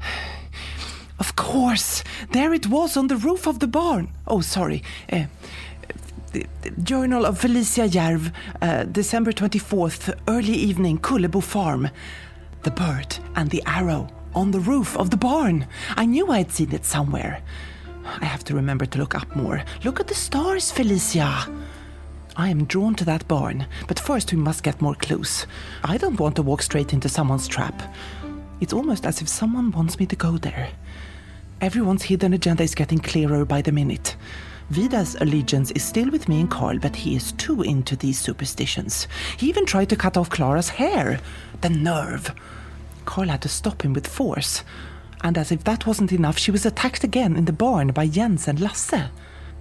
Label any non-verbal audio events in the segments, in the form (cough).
(sighs) Of course, there it was on the roof of the barn. Oh, sorry. Uh, the- the Journal of Felicia Järv, uh, December 24th, early evening, Kullebo Farm. The bird and the arrow on the roof of the barn. I knew I had seen it somewhere. I have to remember to look up more. Look at the stars, Felicia. I am drawn to that barn, but first we must get more clues. I don't want to walk straight into someone's trap. It's almost as if someone wants me to go there. Everyone's hidden agenda is getting clearer by the minute. Vidar's allegiance is still with me and Carl, but he is too into these superstitions. He even tried to cut off Clara's hair. The nerve! Carl had to stop him with force. And as if that wasn't enough, she was attacked again in the barn by Jens and Lasse.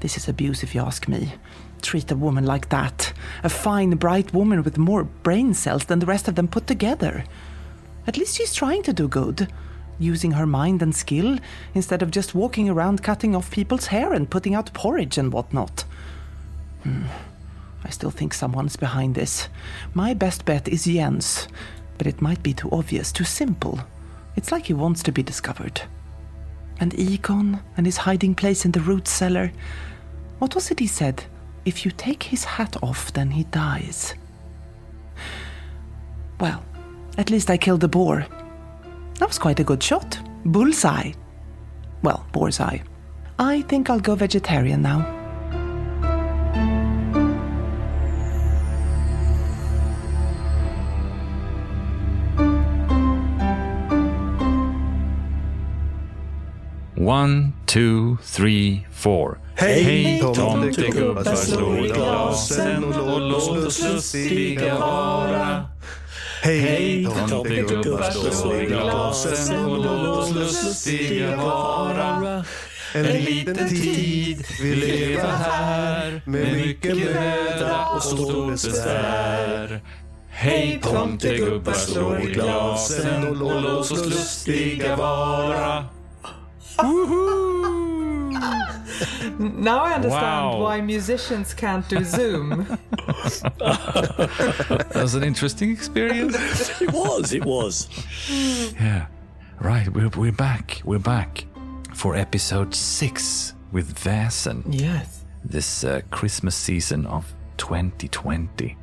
This is abuse, if you ask me. Treat a woman like that. A fine, bright woman with more brain cells than the rest of them put together. At least she's trying to do good, using her mind and skill instead of just walking around cutting off people's hair and putting out porridge and whatnot. Hmm. I still think someone's behind this. My best bet is Jens, but it might be too obvious, too simple. It's like he wants to be discovered. And Egon and his hiding place in the root cellar. What was it he said? If you take his hat off, then he dies. Well, at least I killed the boar. That was quite a good shot. Bullseye. Well, boar's eye. I think I'll go vegetarian now. One, two, three, four. Hej, tomtegubbar, slå i glasen och låt oss lustiga vara. Hej, tomtegubbar, slå i glasen och låt oss lustiga vara. En liten tid vi leva här med mycket möda och stort besvär. Hej tomtegubbar, slå i glasen och låt oss lustiga vara. (laughs) Now I understand Wow. why musicians can't do Zoom. (laughs) That was an interesting experience. (laughs) It was, it was. Yeah. Right, we're, we're back. We're back for episode six with Väsen. yes. this uh, Christmas season of 2020.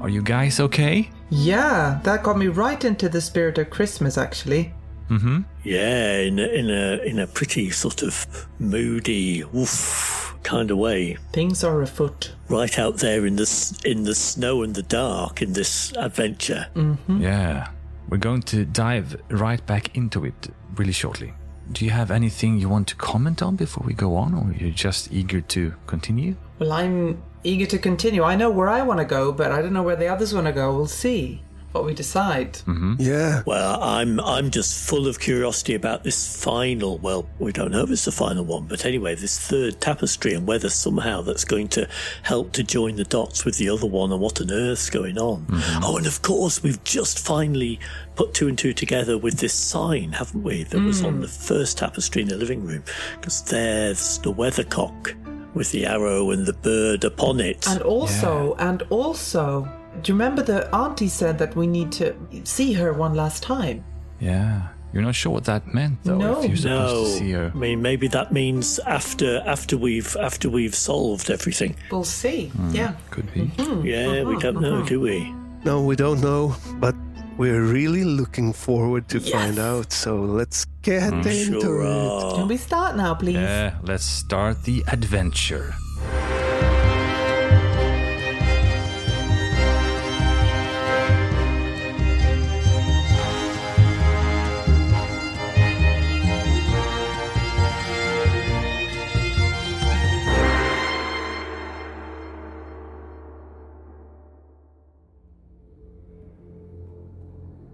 Are you guys okay? Yeah, that got me right into the spirit of Christmas, actually. Mm-hmm. Yeah, in a, in a in a pretty sort of moody, woof kind of way. Things are afoot. Right out there in the in the snow and the dark in this adventure. Mm-hmm. Yeah. We're going to dive right back into it really shortly. Do you have anything you want to comment on before we go on, or you're just eager to continue? Well, I'm eager to continue. I know where I want to go, but I don't know where the others want to go. We'll see what we decide. Mm-hmm. Yeah, Well, I'm I'm just full of curiosity about this final. Well, we don't know if it's the final one, but anyway, this third tapestry and whether somehow that's going to help to join the dots with the other one and what on earth's going on. Mm-hmm. Oh, and of course, we've just finally put two and two together with this sign, haven't we? That was on mm. the first tapestry in the living room, because there's the weathercock with the arrow and the bird upon it. And also, and also, do you remember the auntie said that we need to see her one last time? Yeah. You're not sure what that meant, though. No. if you're supposed No, to see her. I mean maybe that means after after we've after we've solved everything. We'll see. Hmm. Yeah. Could be. Mm-hmm. Yeah, we mm-hmm. don't know, mm-hmm. do we? no, we don't know, but we're really looking forward to find out. So let's get hmm. into Sure it. are. Can we start now, please? Yeah, let's start the adventure.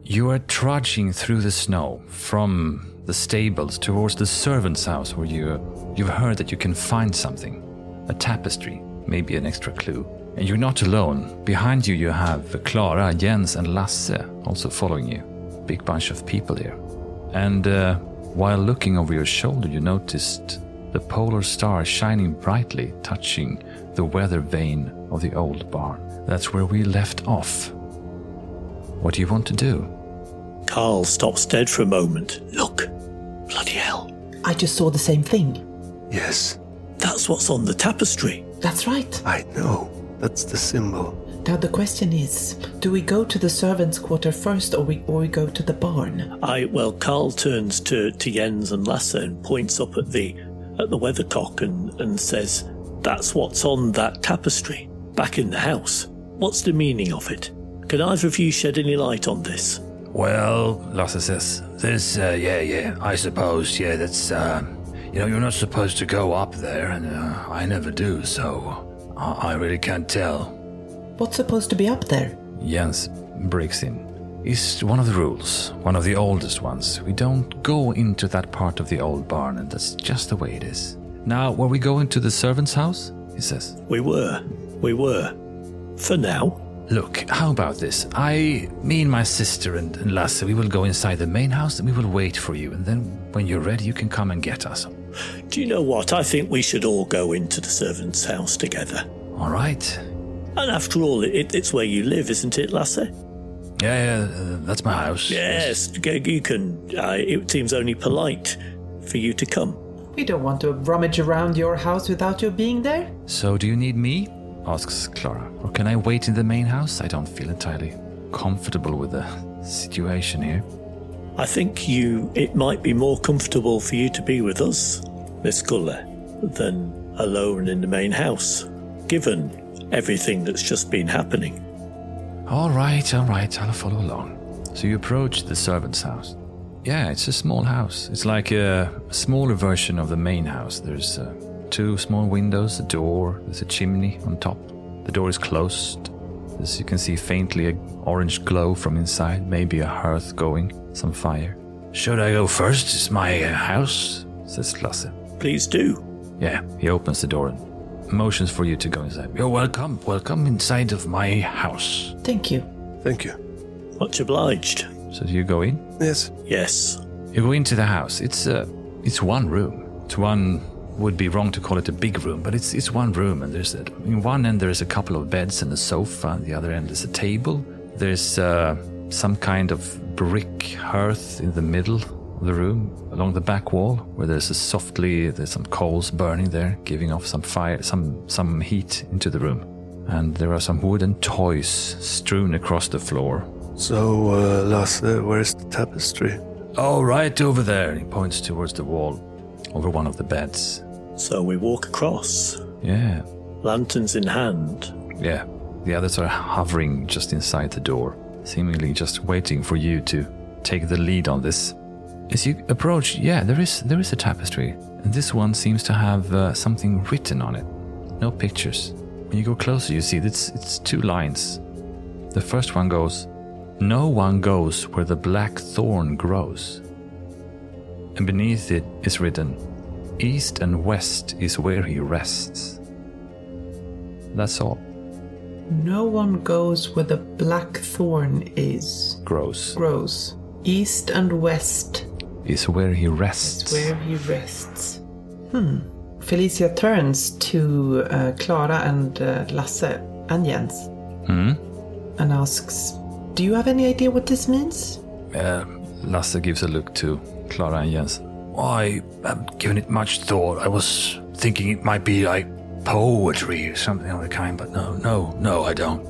You are trudging through the snow from the stables towards the servant's house where you you've heard that you can find something. A tapestry, maybe an extra clue. And you're not alone. Behind you you have Clara, Jens and Lasse also following you. Big bunch of people here. And uh, while looking over your shoulder you noticed the polar star shining brightly touching the weather vane of the old barn. That's where we left off. What do you want to do? Carl stops dead for a moment. Look, Bloody hell. I just saw the same thing. Yes, That's what's on the tapestry. That's right. I know. That's the symbol. Now the question is, do we go to the servants' quarter first or we or we go to the barn? I well, Carl turns to, to Jens and Lasse and points up at the at the weathercock and, and says, That's what's on that tapestry, back in the house. What's the meaning of it? Can either of you shed any light on this? Well, Lasse says, This, uh, yeah, yeah, I suppose, yeah, that's, uh, you know, you're not supposed to go up there, and uh, I never do, so I, I really can't tell. What's supposed to be up there? Jens breaks in. It's one of the rules, one of the oldest ones. We don't go into that part of the old barn, and that's just the way it is. Now, were we going to the servant's house? He says. We were. We were. For now. Look, how about this? I, me and my sister and, and Lasse, we will go inside the main house and we will wait for you. And then when you're ready, you can come and get us. Do you know what? I think we should all go into the servant's house together. All right. And after all, it, it's where you live, isn't it, Lasse? Yeah, yeah, uh, that's my house. Yes, g- you can. Uh, it seems only polite for you to come. We don't want to rummage around your house without you being there. So, do you need me? Asks Clara. Or can I wait in the main house? I don't feel entirely comfortable with the situation here. I think you. It might be more comfortable for you to be with us, Miss Guller, than alone in the main house, given everything that's just been happening. All right, all right, I'll follow along. So you approach the servant's house. Yeah, it's a small house. It's like a smaller version of the main house. There's uh, two small windows, a door, there's a chimney on top. The door is closed. As you can see faintly a orange glow from inside, maybe a hearth going, some fire. Should I go first? It's my uh, house. Says Lasse. Please do. Yeah, he opens the door and motions for you to go inside. You're welcome. Welcome inside of my house. Thank you. Thank you. Much obliged. So do you go in? Yes. Yes. You go into the house. It's uh, it's one room. It's one would be wrong to call it a big room, but it's it's one room, and there's a, in one end there's a couple of beds and a sofa. The other end is a table. There's uh, some kind of brick hearth in the middle of the room, along the back wall, where there's a softly there's some coals burning there, giving off some fire, some some heat into the room. And there are some wooden toys strewn across the floor. So, uh, Lasse, where's the tapestry? Oh, right over there. He points towards the wall, over one of the beds. So we walk across, Yeah, lanterns in hand. yeah. The others are hovering just inside the door, seemingly just waiting for you to take the lead on this. As you approach, yeah, there is there is a tapestry, and this one seems to have uh, something written on it. No pictures. When you go closer, you see it's it's two lines. The first one goes, "No one goes where the black thorn grows," and beneath it is written, "East and west is where he rests." That's all. No one goes where the black thorn is. Grows Grows. East and west is where he rests. is where he rests. Hmm. Felicia turns to uh, Clara and uh, Lasse and Jens Hmm? and asks, Do you have any idea what this means? Uh, Lasse gives a look to Clara and Jens. I haven't given it much thought. I was thinking it might be like poetry or something of the kind, but no, no, no, I don't.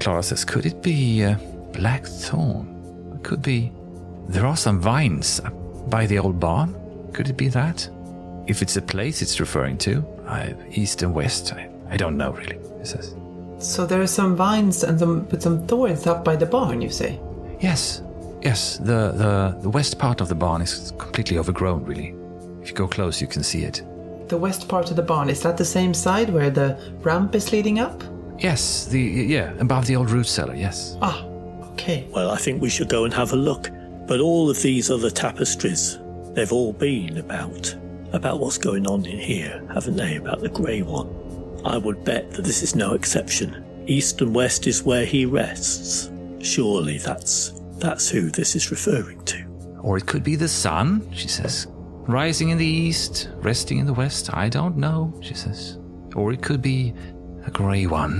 Clara says, Could it be uh, blackthorn? It could be. There are some vines up by the old barn. Could it be that? If it's a place it's referring to, I, east and west, I, I don't know really, he says. So there are some vines and some with some thorns up by the barn, you say? Yes, yes, the, the, the west part of the barn is completely overgrown, really. If you go close, you can see it. The west part of the barn, is that the same side where the ramp is leading up? Yes, the yeah, above the old root cellar, yes. Ah, okay. Well, I think we should go and have a look. But all of these other tapestries, they've all been about about what's going on in here, haven't they? About the grey one. I would bet that this is no exception. East and west is where he rests. Surely that's that's who this is referring to. Or it could be the sun, she says. Rising in the east, resting in the west. I don't know, she says. Or it could be a grey one.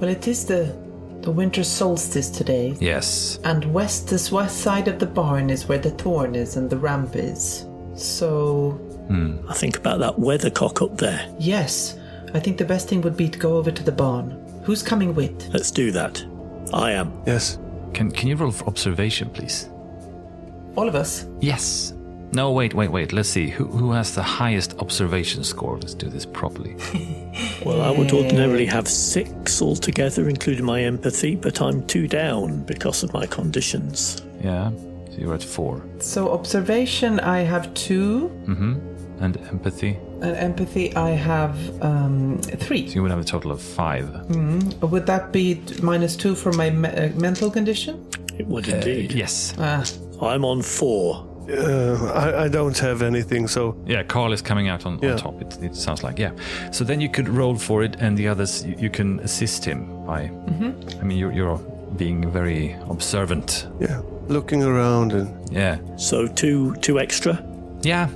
Well, it is the the winter solstice today. Yes. And west, this west side of the barn is where the thorn is and the ramp is. So, hmm. I think about that weathercock up there. yes, I think the best thing would be to go over to the barn. Who's coming with? Let's do that. I am. Yes. Can can you roll for observation, please? All of us. Yes. No, wait, wait, wait. Let's see. Who who has the highest observation score? Let's do this properly. (laughs) Well, I would ordinarily have six altogether, including my empathy, but I'm two down because of my conditions. yeah. So you're at four. So, observation, I have two, Mm-hmm. And empathy. And empathy, I have um, three. So you would have a total of five. Would that be minus two for my me- uh, mental condition? It would indeed. Yes. Ah, I'm on four. Uh, I, I don't have anything, so Yeah, Carl is coming out on, Yeah. on top. It, it sounds like yeah. So then you could roll for it, and the others you, you can assist him by. I mean, you're, you're being very observant. yeah, looking around and Yeah. So two two extra, Yeah.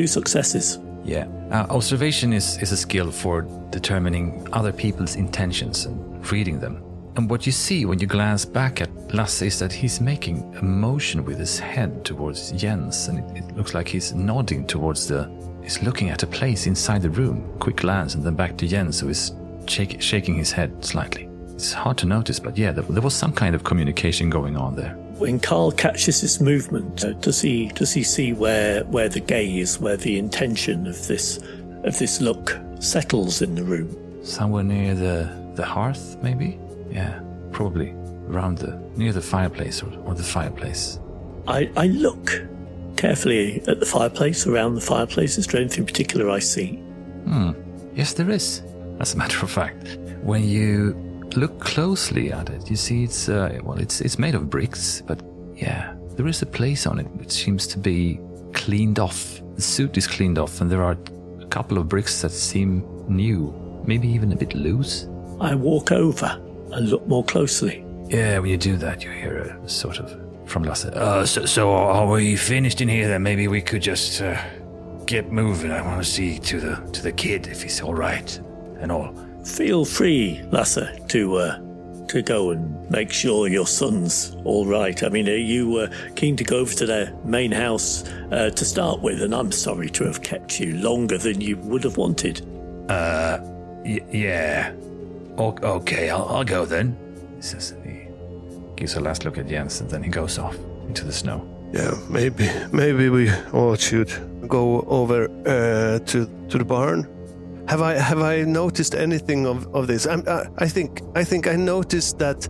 Two successes. Yeah. Uh, observation is, is a skill for determining other people's intentions and reading them. And what you see when you glance back at Lasse is that he's making a motion with his head towards Jens, and it, it looks like he's nodding towards the. He's looking at a place inside the room. Quick glance, and then back to Jens, who is shake, shaking his head slightly. It's hard to notice, but yeah, there, there was some kind of communication going on there. When Carl catches this movement, uh, does he does he see where where the gaze, where the intention of this of this look settles in the room? Somewhere near the the hearth, maybe? Yeah, probably around the near the fireplace or, or the fireplace. I, I look carefully at the fireplace, around the fireplace. Is there anything particular I see? Hmm. Yes, there is. As a matter of fact, when you look closely at it, you see it's uh, well, it's it's made of bricks, but yeah, there is a place on it which seems to be cleaned off. The suit is cleaned off, and there are a couple of bricks that seem new, maybe even a bit loose. I walk over and look more closely. Yeah, when you do that, you hear a sort of from Lasse. Uh, so, so are we finished in here? Then maybe we could just uh, get moving. I want to see to the to the kid if he's all right and all. Feel free, Lasse, to uh, to go and make sure your son's all right. I mean, are you uh, keen to go over to the main house uh, to start with? And I'm sorry to have kept you longer than you would have wanted. Y- yeah. O- okay, I'll, I'll go then. He says, and he gives a last look at Jens, and then he goes off into the snow. yeah, maybe maybe we all should go over uh, to to the barn. Have I have I noticed anything of of this? I'm, I I think I think I noticed that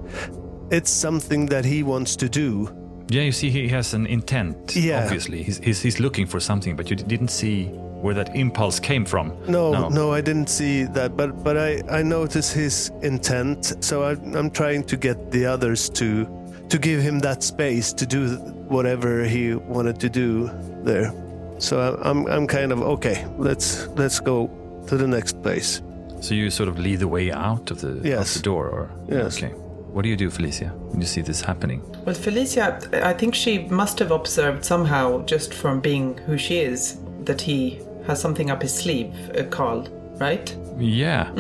it's something that he wants to do. Yeah, you see, he has an intent. Yeah. Obviously, he's, he's, he's looking for something, but you didn't see where that impulse came from. No, no, I didn't see that, but but I I noticed his intent. So I, I'm trying to get the others to to give him that space to do whatever he wanted to do there. So I'm I'm kind of okay. Let's let's go to the next place. So you sort of lead the way out of the, of the door, or Yes. Okay. What do you do, Felicia, when you see this happening? Well, Felicia, I think she must have observed somehow, just from being who she is, that he has something up his sleeve, uh, Carl, right? Yeah,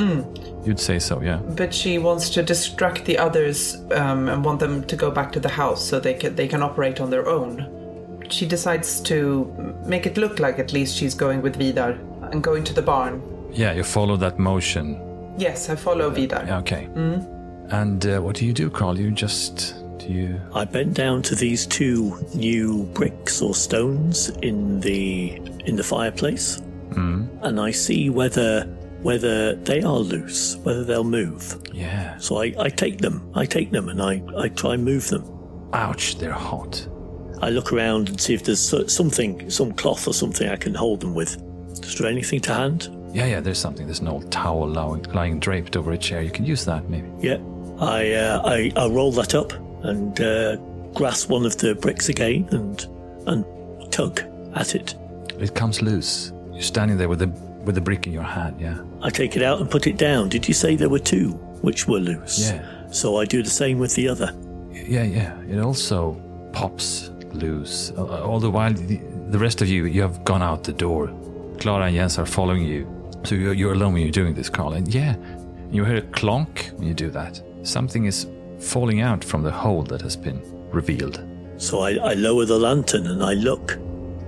you'd say so. Yeah. But she wants to distract the others um, and want them to go back to the house so they can they can operate on their own. She decides to make it look like at least she's going with Vidar and going to the barn. Yeah, you follow that motion. Yes, I follow Vidar. Yeah, Okay. And uh, what do you do, Carl? You just do you? I bend down to these two new bricks or stones in the in the fireplace, and I see whether whether they are loose, whether they'll move. Yeah. So I, I take them, I take them, and I, I try and move them. Ouch! They're hot. I look around and see if there's something, some cloth or something I can hold them with. Is there anything to hand? Yeah, yeah. There's something. There's an old towel lying, lying draped over a chair. You can use that, maybe. Yeah. I uh, I, I roll that up and uh, grasp one of the bricks again and and tug at it. It comes loose. You're standing there with the with the brick in your hand. Yeah. I take it out and put it down. Did you say there were two which were loose? Yeah. So I do the same with the other. Yeah, yeah. It also pops loose. All the while, the, the rest of you, you have gone out the door. Clara and Jens are following you. So you're, you're alone when you're doing this, Carl. And yeah, You hear a clonk when you do that. Something is falling out from the hole that has been revealed. So I, I lower the lantern and I look.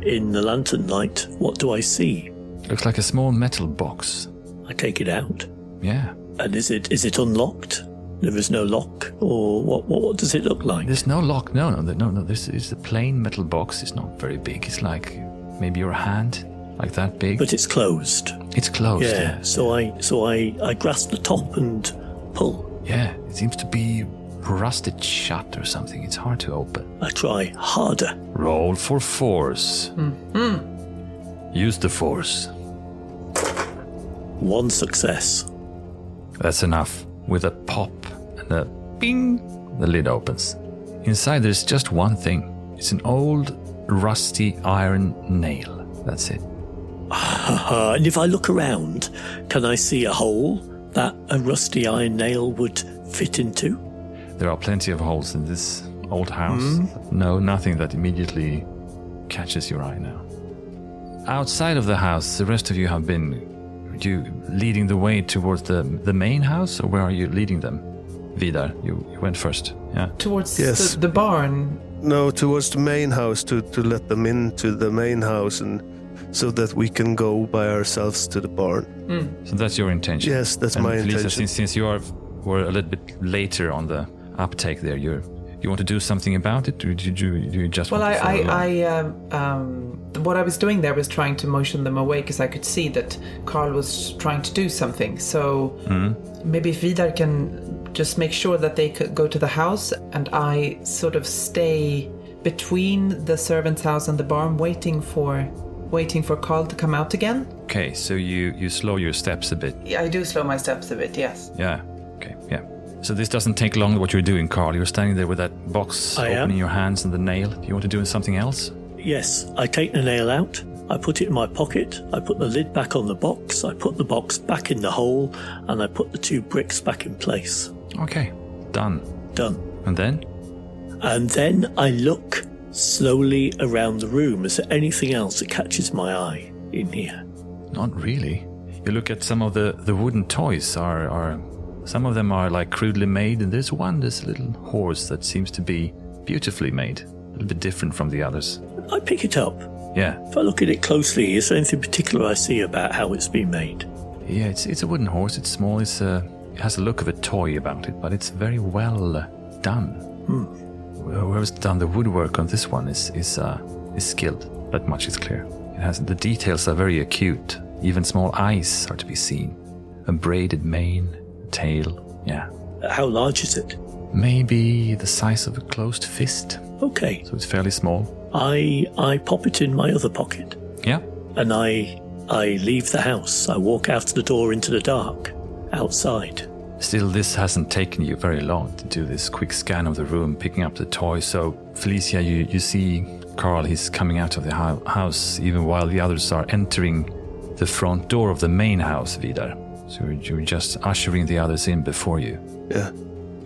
In the lantern light, what do I see? Looks like a small metal box. I take it out. Yeah. And is it is it unlocked? There is no lock, or what? What, what does it look like? There's no lock. No, no, no, no. This is a plain metal box. It's not very big. It's like maybe your hand, like that big. But it's closed. it's closed. Yeah. Yeah. So I so I I grasp the top and pull. Yeah. It seems to be rusted shut or something. It's hard to open. I try harder. Roll for force. Mm-hmm. Use the force. One success. That's enough. With a pop and a bing, the lid opens. Inside, there's just one thing. It's an old, rusty iron nail. That's it. Uh, (laughs) and if I look around, can I see a hole that a rusty iron nail would fit into? There are plenty of holes in this old house. No, nothing that immediately catches your eye now. Outside of the house, the rest of you have been you leading the way towards the the main house, or where are you leading them? Vidar, you, you went first. Yeah. Towards Yes. the, the barn. No, towards the main house to, to let them into the main house and so that we can go by ourselves to the barn. So that's your intention. Yes, that's And my Felicia, intention. Since, since you are were a little bit later on the uptake there, you're you want to do something about it, or did you, do you just Well, want I, to follow along? I, I um, um, what I was doing there was trying to motion them away because I could see that Carl was trying to do something. So Hmm? maybe if Vidar can just make sure that they could go to the house, and I sort of stay between the servant's house and the barn, waiting for, waiting for Carl to come out again. Okay, so you you slow your steps a bit. Yeah, I do slow my steps a bit. Yes. Yeah. Okay. Yeah. So this doesn't take long. What you're doing, Carl? You're standing there with that box I am. your hands and the nail. Do you want to do something else? Yes, I take the nail out. I put it in my pocket. I put the lid back on the box. I put the box back in the hole, and I put the two bricks back in place. Okay. Done. Done. And then? And then I look slowly around the room. Is there anything else that catches my eye in here? Not really. You look at some of the, the wooden toys are, are some of them are like crudely made and there's one this little horse that seems to be beautifully made. A little bit different from the others. I pick it up. Yeah. If I look at it closely, is there anything particular I see about how it's been made? Yeah, it's it's a wooden horse. It's small. It's uh, it has a look of a toy about it, but it's very well done. Whoever's done the woodwork on this one is is uh, is skilled. That much is clear. It has the details are very acute. Even small eyes are to be seen. A braided mane, a tail. Yeah, How large is it? maybe the size of a closed fist. Okay. So it's fairly small. I I pop it in my other pocket. Yeah. and I I leave the house. I walk out the door into the dark, outside. Still, this hasn't taken you very long to do this quick scan of the room, picking up the toy. So, Felicia, you, you see Carl, he's coming out of the hou- house, even while the others are entering the front door of the main house, Vidar. So, you're- you're just ushering the others in before you, Yeah.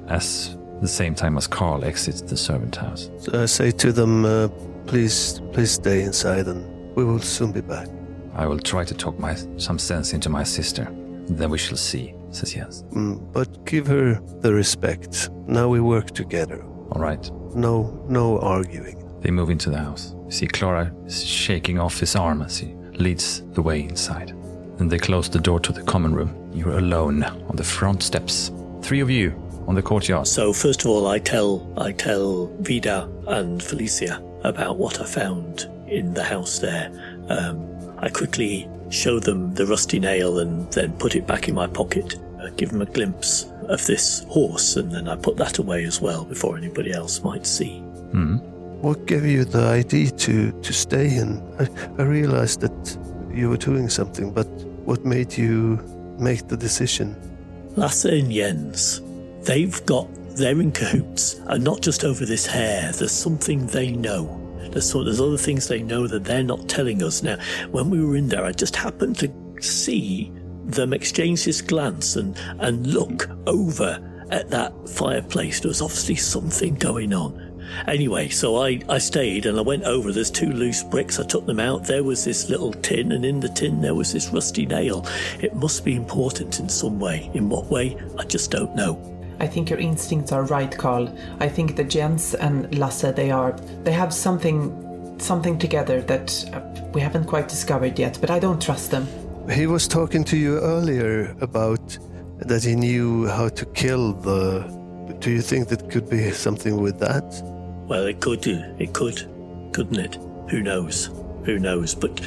as the same time as Carl exits the servant house. So I say to them, uh, please, please stay inside and we will soon be back. I will try to talk my, some sense into my sister. Then we shall see, says Jens. Mm, but give her the respect. Now we work together. All right. No, no arguing. They move into the house. You see Clara is shaking off his arm as he leads the way inside. Then they close the door to the common room. You're alone on the front steps. Three of you on the courtyard. So first of all, I tell I tell Vidar and Felicia about what I found in the house there. Um, I quickly show them the rusty nail and then put it back in my pocket. Uh, give them a glimpse of this horse, and then I put that away as well before anybody else might see. What gave you the idea to, to stay in? I, I realized that you were doing something, but what made you make the decision? Lasse and Jens, they've got, they're in cahoots, and not just over this hair. There's something they know. There's, so, there's other things they know that they're not telling us. Now, when we were in there, I just happened to see them exchange this glance and, and look over at that fireplace. There was obviously something going on. Anyway, so I, I stayed and I went over. There's two loose bricks. I took them out. There was this little tin, and in the tin there was this rusty nail. It must be important in some way. In what way? I just don't know. I think your instincts are right, Carl. I think the Jens and Lasse, they are, they have something, something together that uh, we haven't quite discovered yet. But I don't trust them. He was talking to you earlier about that he knew how to kill the. Do you think that could be something with that? Well, it could. It could, couldn't it? Who knows? Who knows? But,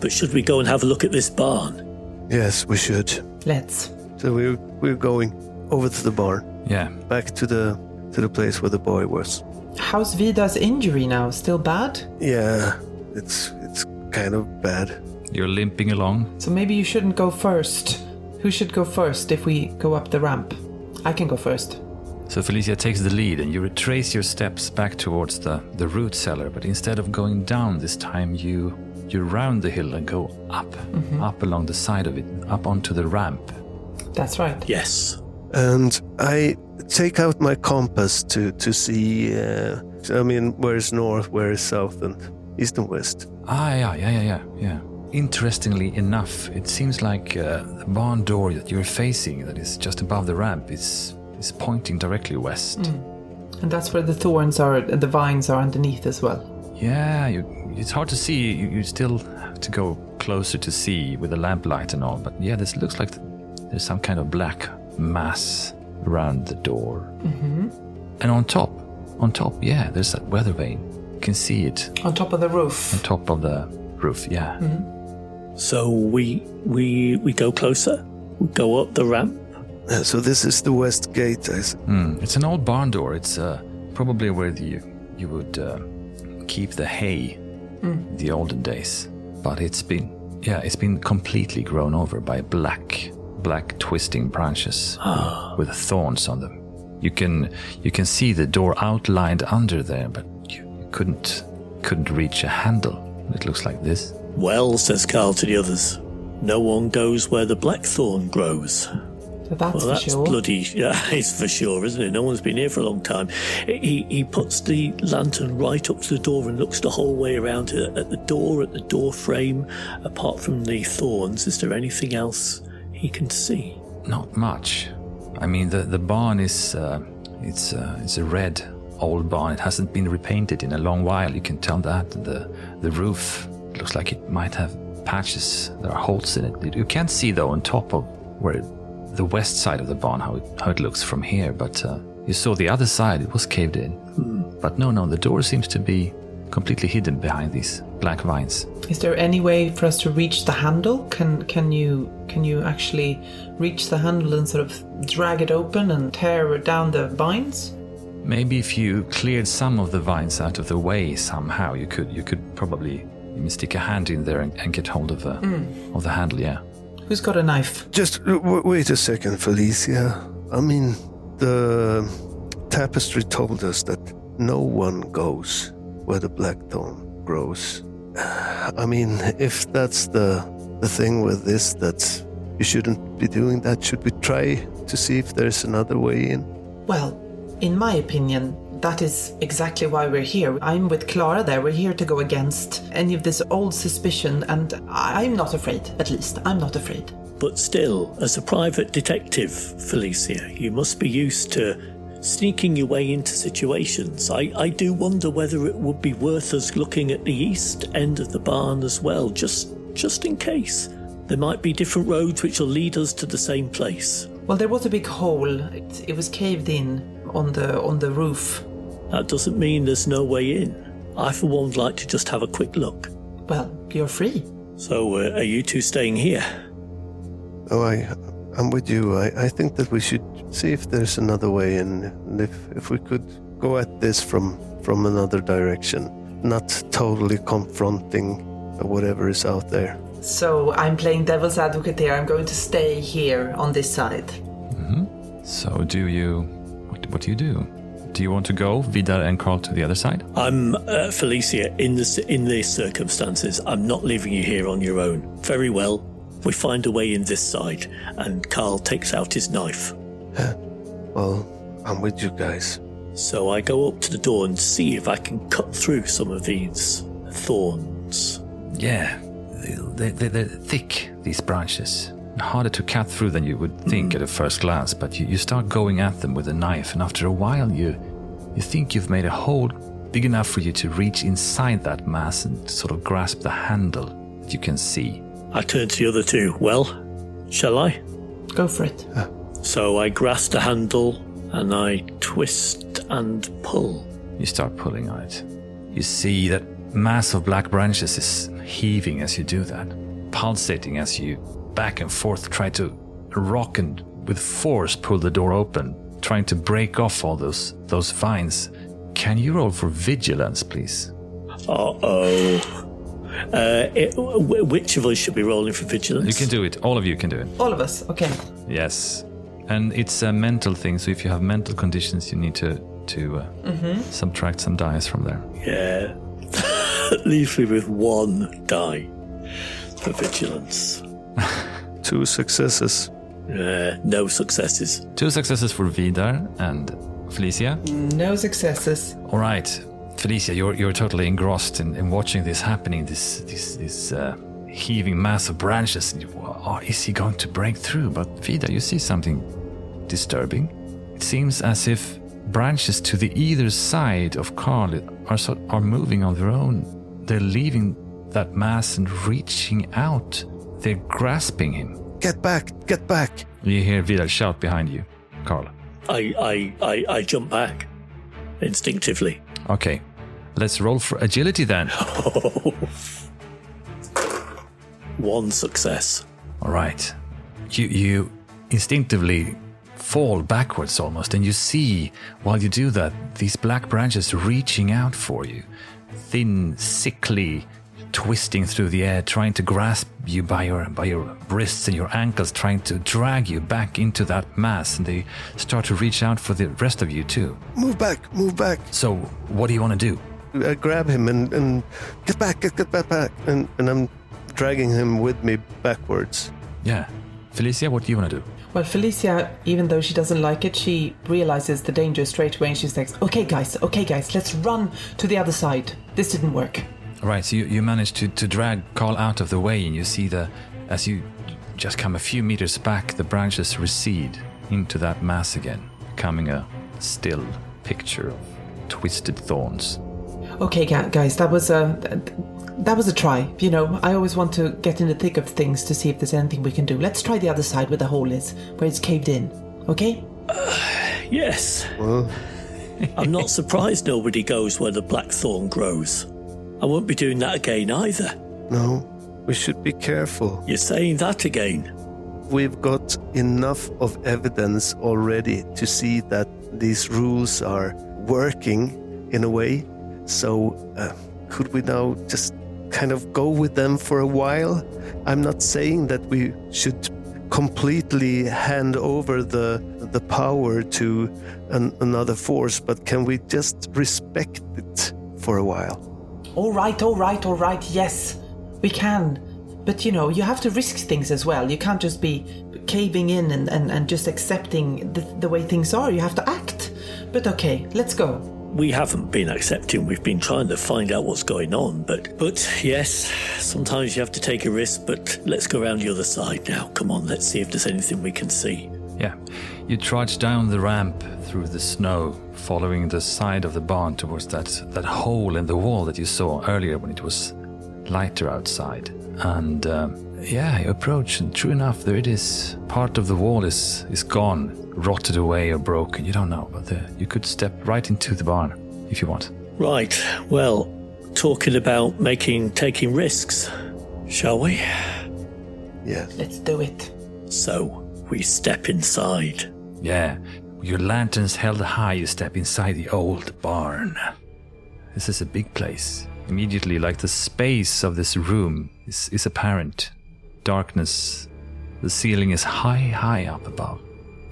but should we go and have a look at this barn? Yes, we should. Let's. So we're we're going over to the barn, Yeah. back to the to the place where the boy was. How's Vidar's injury now? Still bad? Yeah, it's it's kind of bad. You're limping along. So maybe you shouldn't go first. Who should go first if we go up the ramp? I can go first. So Felicia takes the lead and you retrace your steps back towards the, the root cellar, but instead of going down this time you you round the hill and go up, up along the side of it, up onto the ramp. That's right. Yes. And I take out my compass to to see. Uh, I mean, where is north, where is south, and east and west. Ah, yeah, yeah, yeah, yeah, yeah. Interestingly enough, it seems like uh, the barn door that you're facing, that is just above the ramp, is is pointing directly west. And that's where the thorns are, the vines are underneath as well. Yeah, you, it's hard to see. You, you still have to go closer to see with the lamplight and all. But yeah, this looks like there's some kind of black mass around the door. Mm-hmm. And on top, on top, yeah, there's that weather vane. You can see it On top of the roof. on top of the roof. Yeah. So we we we go closer. We go up the ramp. Uh, so this is the west gate. I s- Hmm, It's an old barn door. It's uh, probably where the, you would uh, keep the hay in the olden days. But it's been, yeah, it's been completely grown over by black, black twisting branches (gasps) with, with thorns on them. You can, you can see the door outlined under there, but you, you couldn't, couldn't reach a handle. It looks like this. Well, says Carl to the others, no one goes where the blackthorn grows. So that's Well, for that's sure. bloody. (laughs) Yeah, it's for sure, isn't it? No one's been here for a long time. He he puts the lantern right up to the door and looks the whole way around it, at the door, at the door frame. Apart from the thorns, is there anything else he can see? Not much. I mean, the the barn is uh, it's uh, it's a red old barn. It hasn't been repainted in a long while. You can tell that. The the roof looks like it might have patches. There are holes in it. You can't see though on top of where the west side of the barn how it, how it looks from here. But uh, you saw the other side. It was caved in. But no, no, the door seems to be completely hidden behind these black vines. Is there any way for us to reach the handle? Can can you can you actually reach the handle and sort of drag it open and tear down the vines? Maybe if you cleared some of the vines out of the way somehow, you could you could probably maybe stick a hand in there and, and get hold of the of the handle. Yeah. Who's got a knife? just uh, w- wait a second, Felicia. I mean, the tapestry told us that no one goes where the blackthorn grows. (sighs) I mean, if that's the the thing with this, that you shouldn't be doing that. Should we try to see if there's another way in? Well, in my opinion, that is exactly why we're here. I'm with Clara there. We're here to go against any of this old suspicion, and I'm not afraid, at least. I'm not afraid. But still, as a private detective, Felicia, you must be used to sneaking your way into situations. I, I do wonder whether it would be worth us looking at the east end of the barn as well, just just in case. There might be different roads which will lead us to the same place. Well, there was a big hole. It, it was caved in on the on the roof. That doesn't mean there's no way in. I, for one, would like to just have a quick look. Well, you're free. So, uh, are you two staying here? Oh, I, I'm with you. I, I think that we should see if there's another way in, and if if we could go at this from from another direction, not totally confronting whatever is out there. So I'm playing devil's advocate here. I'm going to stay here on this side. So do you? What, what do you do? Do you want to go Vidar and Carl to the other side? I'm uh, Felicia. In this in these circumstances, I'm not leaving you here on your own. Very well. We find a way in this side, and Carl takes out his knife. (gasps) Well, I'm with you guys. So I go up to the door and see if I can cut through some of these thorns. Yeah, they, they, they're thick, these branches. Harder to cut through than you would think at a first glance, but you, you start going at them with a knife, and after a while, you, you think you've made a hole big enough for you to reach inside that mass and sort of grasp the handle that you can see. I turn to the other two. Well, shall I? Go for it. Uh. So I grasp the handle and I twist and pull. You start pulling on it. You see that mass of black branches is heaving as you do that, pulsating as you back and forth try to rock and with force pull the door open, trying to break off all those those vines. Can you roll for vigilance, please? Uh oh. Uh, it, w- which of us should be rolling for vigilance? You can do it. All of you can do it. All of us. Okay. Yes, and it's a mental thing. So if you have mental conditions, you need to to uh, subtract some dice from there. Yeah. (laughs) Leaves me with one die for vigilance. (laughs) Two successes. Uh, no successes. Two successes for Vidar and Felicia. No successes. All right, Felicia, you're you're totally engrossed in, in watching this happening. This this this uh, heaving mass of branches. And oh, is he going to break through? But Vidar, you see something disturbing. It seems as if branches to the either side of Carl are sort, are moving on their own. They're leaving that mass and reaching out. They're grasping him. Get back! Get back! You hear Vidar shout behind you, Carl. I, I, I, I jump back instinctively. Okay, let's roll for agility then. (laughs) One success. All right. You you instinctively fall backwards almost, and you see while you do that these black branches reaching out for you, thin, sickly, twisting through the air, trying to grasp you by your by your wrists and your ankles, trying to drag you back into that mass, and they start to reach out for the rest of you too. Move back! Move back! So, what do you want to do? I grab him and, and get back! Get, get back! Back! And and I'm dragging him with me backwards. Yeah, Felicia, what do you want to do? Well, Felicia, even though she doesn't like it, she realizes the danger straight away and she says, okay, guys, okay, guys, let's run to the other side. This didn't work. All right, so you, you manage to, to drag Carl out of the way, and you see the, as you just come a few meters back, the branches recede into that mass again, becoming a still picture of twisted thorns. Okay, guys, that was a that was a try. You know, I always want to get in the thick of things to see if there's anything we can do. Let's try the other side where the hole is, where it's caved in. Okay? (sighs) Yes. Well, I'm not surprised nobody goes where the blackthorn grows. I won't be doing that again either. no, we should be careful. You're saying that again. We've got enough of evidence already to see that these rules are working in a way. So, uh, could we now just kind of go with them for a while? I'm not saying that we should completely hand over the the power to an, another force, but can we just respect it for a while? All right, all right, all right. Yes, we can. But you know, you have to risk things as well. You can't just be caving in and, and, and just accepting the, the way things are. You have to act. But okay, let's go. We haven't been accepting. We've been trying to find out what's going on. But, but yes, sometimes you have to take a risk. But let's go around the other side now. Come on, let's see if there's anything we can see. Yeah, you trudge down the ramp through the snow, following the side of the barn towards that, that hole in the wall that you saw earlier when it was lighter outside. And uh, yeah, you approach, and true enough, there it is. Part of the wall is, is gone, rotted away or broken. You don't know, but uh, you could step right into the barn if you want. Right. Well, talking about making taking risks, shall we? Yes. Let's do it. So we step inside. Yeah, your lanterns held high, you step inside the old barn. This is a big place. Immediately, like the space of this room is, is apparent. Darkness. The ceiling is high, high up above.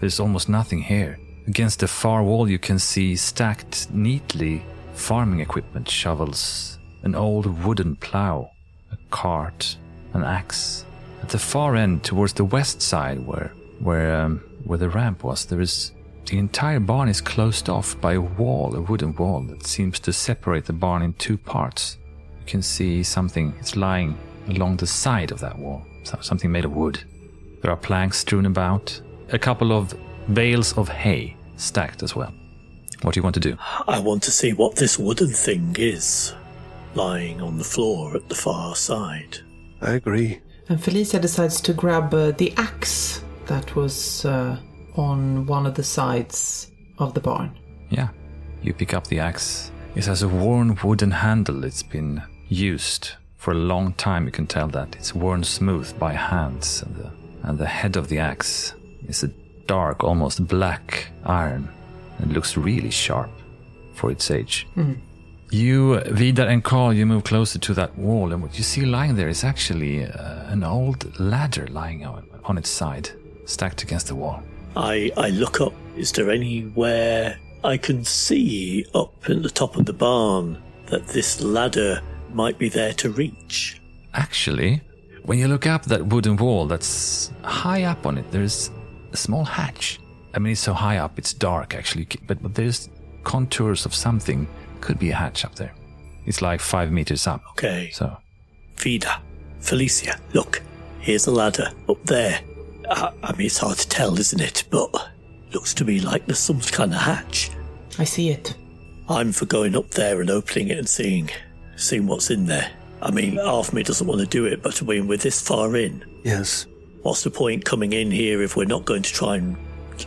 There's almost nothing here. Against the far wall, you can see stacked neatly farming equipment, shovels, an old wooden plow, a cart, an axe. At the far end, towards the west side, where where um, where the ramp was, there is the entire barn is closed off by a wall, a wooden wall that seems to separate the barn in two parts. You can see something, it's lying along the side of that wall, something made of wood. There are planks strewn about, a couple of bales of hay stacked as well. What do you want to do? I want to see what this wooden thing is lying on the floor at the far side. I agree. And Felicia decides to grab uh, the axe that was uh, on one of the sides of the barn. Yeah, you pick up the axe. It has a worn wooden handle. It's been used for a long time. You can tell that it's worn smooth by hands, and the, and the head of the axe is a dark, almost black iron. It looks really sharp for its age. You, Vidar and Carl, you move closer to that wall, and what you see lying there is actually uh, an old ladder lying on, on its side, stacked against the wall. I, I look up. Is there anywhere I can see up at the top of the barn that this ladder might be there to reach? Actually, when you look up that wooden wall that's high up on it, there's a small hatch. I mean, it's so high up, it's dark actually, but, but there's contours of something. Could be a hatch up there. It's like five meters up. Okay. So, Vidar, Felicia, look, here's a ladder up there. I, I mean, it's hard to tell, isn't it? But looks to me like there's some kind of hatch. I see it. I'm for going up there and opening it and seeing, seeing what's in there. I mean, half me doesn't want to do it, but I mean, we're this far in. Yes. What's the point coming in here if we're not going to try and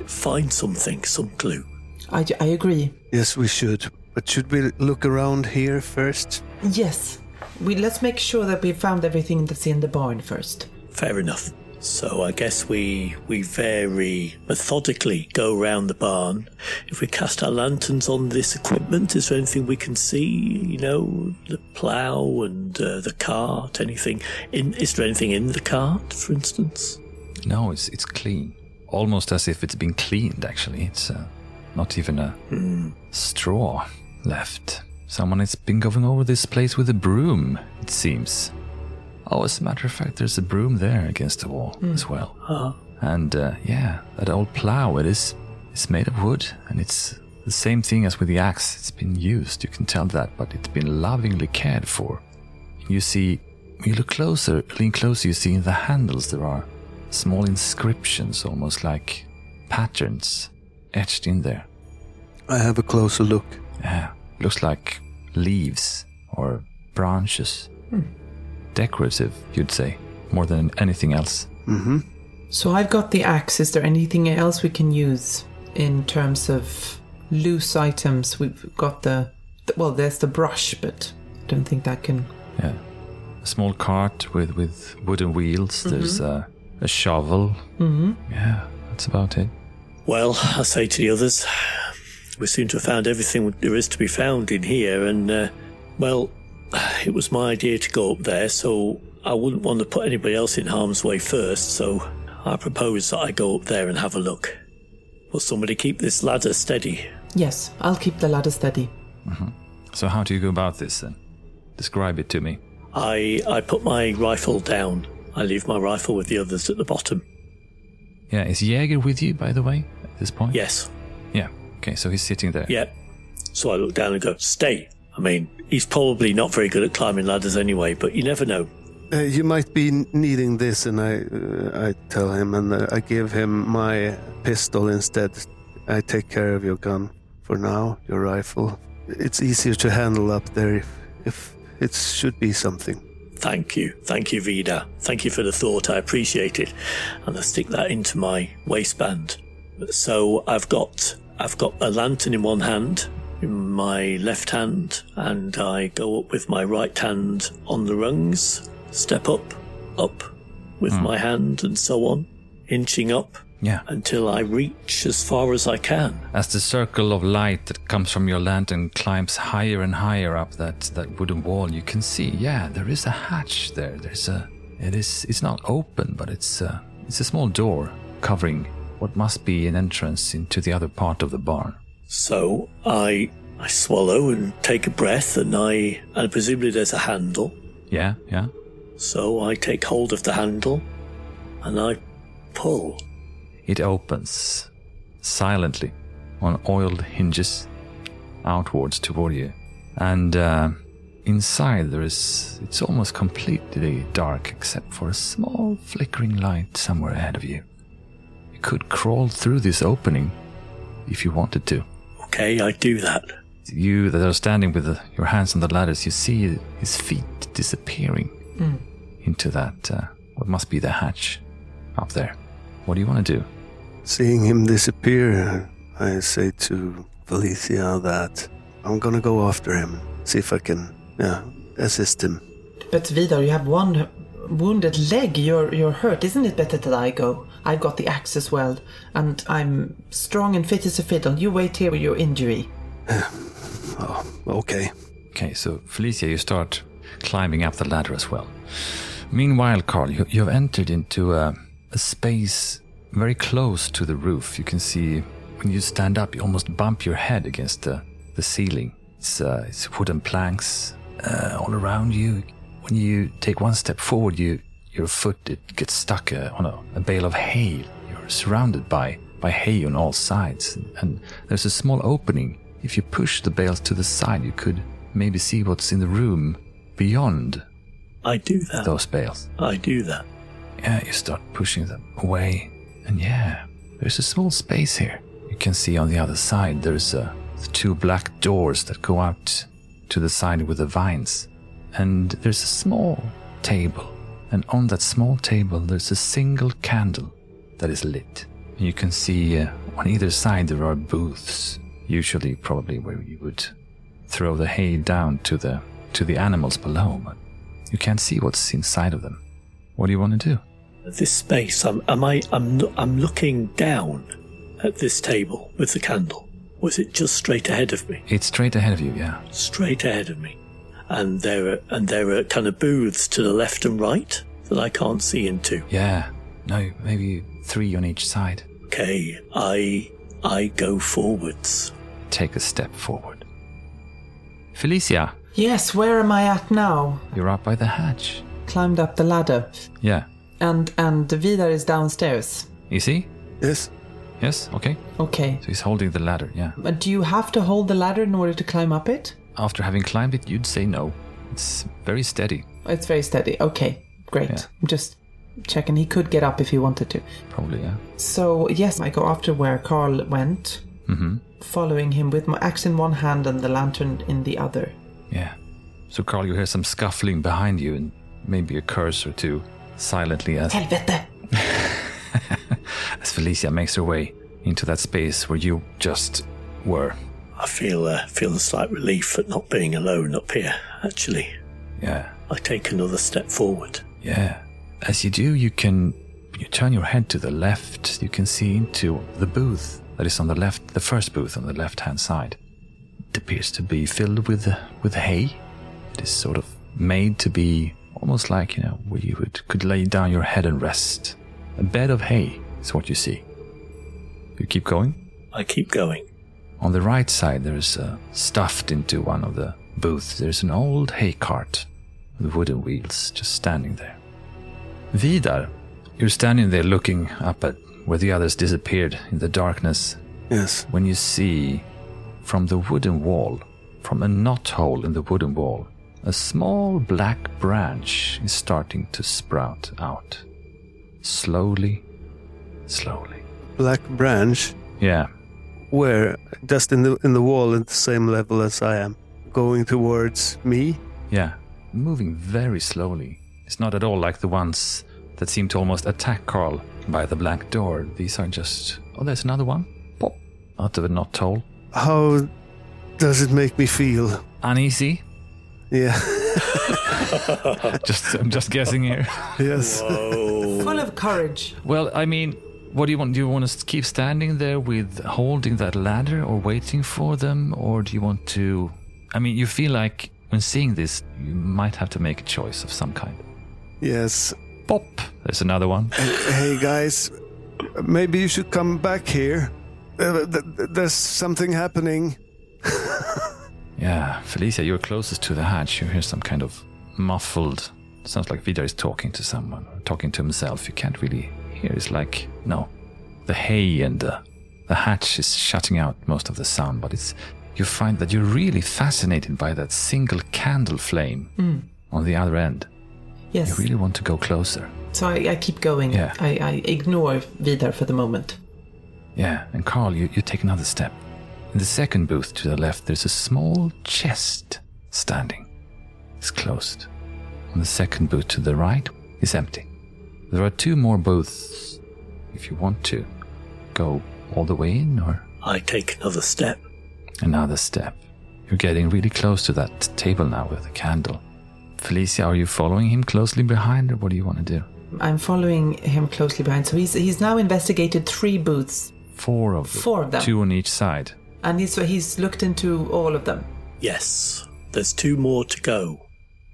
find something, some clue? I, I agree. Yes, we should. But should we look around here first? Yes. We let's make sure that we found everything that's in the barn first. Fair enough. So I guess we we very methodically go round the barn. If we cast our lanterns on this equipment, is there anything we can see? You know, the plough and uh, the cart. Anything in? Is there anything in the cart, for instance? no, it's, it's clean. Almost as if it's been cleaned, actually. It's uh, not even a straw left. Someone has been going over this place with a broom, it seems. Oh, as a matter of fact, there's a broom there against the wall as well. Ah, And uh, yeah, that old plow, it is it's made of wood and it's the same thing as with the axe. It's been used, you can tell that, but it's been lovingly cared for. You see, when you look closer, lean closer, you see in the handles there are small inscriptions, almost like patterns etched in there. I have a closer look. Yeah, looks like leaves or branches. Decorative, you'd say, more than anything else. Mm-hmm. So I've got the axe. Is there anything else we can use in terms of loose items? We've got the, the well, there's the brush, but I don't think that can. Yeah. A small cart with, with wooden wheels. There's a, a shovel. Mm-hmm. Yeah, that's about it. well, I say to the others, we seem to have found everything there is to be found in here, and uh, well, it was my idea to go up there, so I wouldn't want to put anybody else in harm's way first. So I propose that I go up there and have a look. Will somebody keep this ladder steady? Yes, I'll keep the ladder steady. Mm-hmm. So, how do you go about this then? Describe it to me. I I put my rifle down. I leave my rifle with the others at the bottom. Yeah, is Jäger with you, by the way, at this point? Yes. Yeah. Okay, so he's sitting there. Yep. So I look down and go, stay. I mean, he's probably not very good at climbing ladders anyway, but you never know. Uh, you might be needing this, and I, uh, I tell him, and uh, I give him my pistol instead. I take care of your gun for now, your rifle. It's easier to handle up there if, if it should be something. Thank you. Thank you, Vidar. Thank you for the thought. I appreciate it. And I stick that into my waistband. So I've got I've got a lantern in one hand, in my left hand, and I go up with my right hand on the rungs, step up, up with hmm. my hand and so on, inching up Yeah. until I reach as far as I can. As the circle of light that comes from your lantern climbs higher and higher up that, that wooden wall, you can see, yeah, there is a hatch there. There's a, it is, it's not open, but it's a, it's a small door covering what must be an entrance into the other part of the barn. So I I swallow and take a breath and I and presumably there's a handle. Yeah, yeah. So I take hold of the handle and I pull. It opens silently. on oiled hinges outwards toward you. And uh, inside there is, it's almost completely dark except for a small flickering light somewhere ahead of you. You could crawl through this opening if you wanted to. Okay, I do that. You that are standing with the, your hands on the ladders, you see his feet disappearing into that, uh, what must be the hatch up there. What do you want to do? Seeing him disappear, I say to Felicia that I'm gonna go after him, see if I can, yeah, assist him. But Vidar, you have one wounded leg. You're you're hurt. Isn't it better that I go? I've got the axe as well, and I'm strong and fit as a fiddle. You wait here with your injury. (sighs) Oh, okay. Okay, so Felicia, you start climbing up the ladder as well. Meanwhile, Carl, you, you have entered into a, a space very close to the roof. You can see when you stand up, you almost bump your head against the, the ceiling. It's, uh, it's wooden planks uh, all around you. When you take one step forward, you your foot it gets stuck uh, on a, a bale of hay. You're surrounded by by hay on all sides, and there's a small opening. If you push the bales to the side, you could maybe see what's in the room beyond I do that. those bales. I do that. Yeah, you start pushing them away, and yeah, there's a small space here. You can see on the other side there's uh, the two black doors that go out to the side with the vines, and there's a small table, and on that small table there's a single candle that is lit. You can see uh, on either side there are booths, usually probably where you would throw the hay down to the to the animals below, but you can't see what's inside of them. What do you want to do? This space, am, am I? I'm, I'm looking down at this table with the candle. Was it just straight ahead of me? It's straight ahead of you, yeah. Straight ahead of me, and there are and there are kind of booths to the left and right that I can't see into. Yeah. No, maybe three on each side. Okay, I I go forwards. Take a step forward. Felicia, Yes, where am I at now? you're up by the hatch. Climbed up the ladder, Yeah. and and Vidar is downstairs. You see? Yes? Yes? Okay. Okay. So he's holding the ladder, yeah. But do you have to hold the ladder in order to climb up it? After having climbed it, you'd say no. It's very steady, It's very steady. Okay, great. Yeah. I'm just checking. He could get up if he wanted to. probably, yeah. So yes, I go after where Carl went, Mm-hmm. following him with my axe in one hand and the lantern in the other. Yeah. So, Carl, you hear some scuffling behind you and maybe a curse or two silently as, Helvete! (laughs) as Felicia makes her way into that space where you just were. I feel uh, feel a slight relief at not being alone up here. Actually, Yeah. I take another step forward. Yeah. As you do, you can you turn your head to the left. You can see into the booth that is on the left, the first booth on the left-hand side. It appears to be filled with with hay. It is sort of made to be almost like you know where you would could lay down your head and rest. A bed of hay is what you see. You keep going. I keep going. On the right side, there's uh, stuffed into one of the booths. There's an old hay cart with wooden wheels just standing there. Vidar, you're standing there looking up at where the others disappeared in the darkness Yes. when you see from the wooden wall, from a knot hole in the wooden wall, a small black branch is starting to sprout out. Slowly, slowly. Black branch. Yeah, Where? Just in the in the wall at the same level as I am. Going towards me? Yeah, moving very slowly. It's not at all like the ones that seem to almost attack Carl by the black door. These are just. Oh, there's another one. Pop! Out of a knot hole. How does it make me feel? Uneasy. Yeah. (laughs) Just, I'm just guessing here. (laughs) yes. Full of courage. Well, I mean, what do you want? Do you want to keep standing there with holding that ladder or waiting for them? Or do you want to. I mean, you feel like when seeing this, you might have to make a choice of some kind. Yes. Pop! There's another one. Hey guys, maybe you should come back here. Uh, th- th- there's something happening. (laughs) Yeah, Felicia, you're closest to the hatch. You hear some kind of muffled. Sounds like Vidar is talking to someone, talking to himself. You can't really hear. It's like no, the hay and the The hatch is shutting out most of the sound, but it's you find that you're really fascinated by that single candle flame mm. on the other end. Yes. You really want to go closer. So I, I keep going. Yeah. I, I ignore Vidar for the moment. Yeah, and Carl, you, you take another step. In the second booth to the left, there's a small chest standing. It's closed. On the second booth to the right is empty. There are two more booths. If you want to go all the way in or I take another step. another step. You're getting really close to that table now with the candle. Felicia, are you following him closely behind or what do you want to do? I'm following him closely behind. So he's he's now investigated three booths, Four of them. Four of them. Two on each side. and he's he's looked into all of them. Yes, there's two more to go.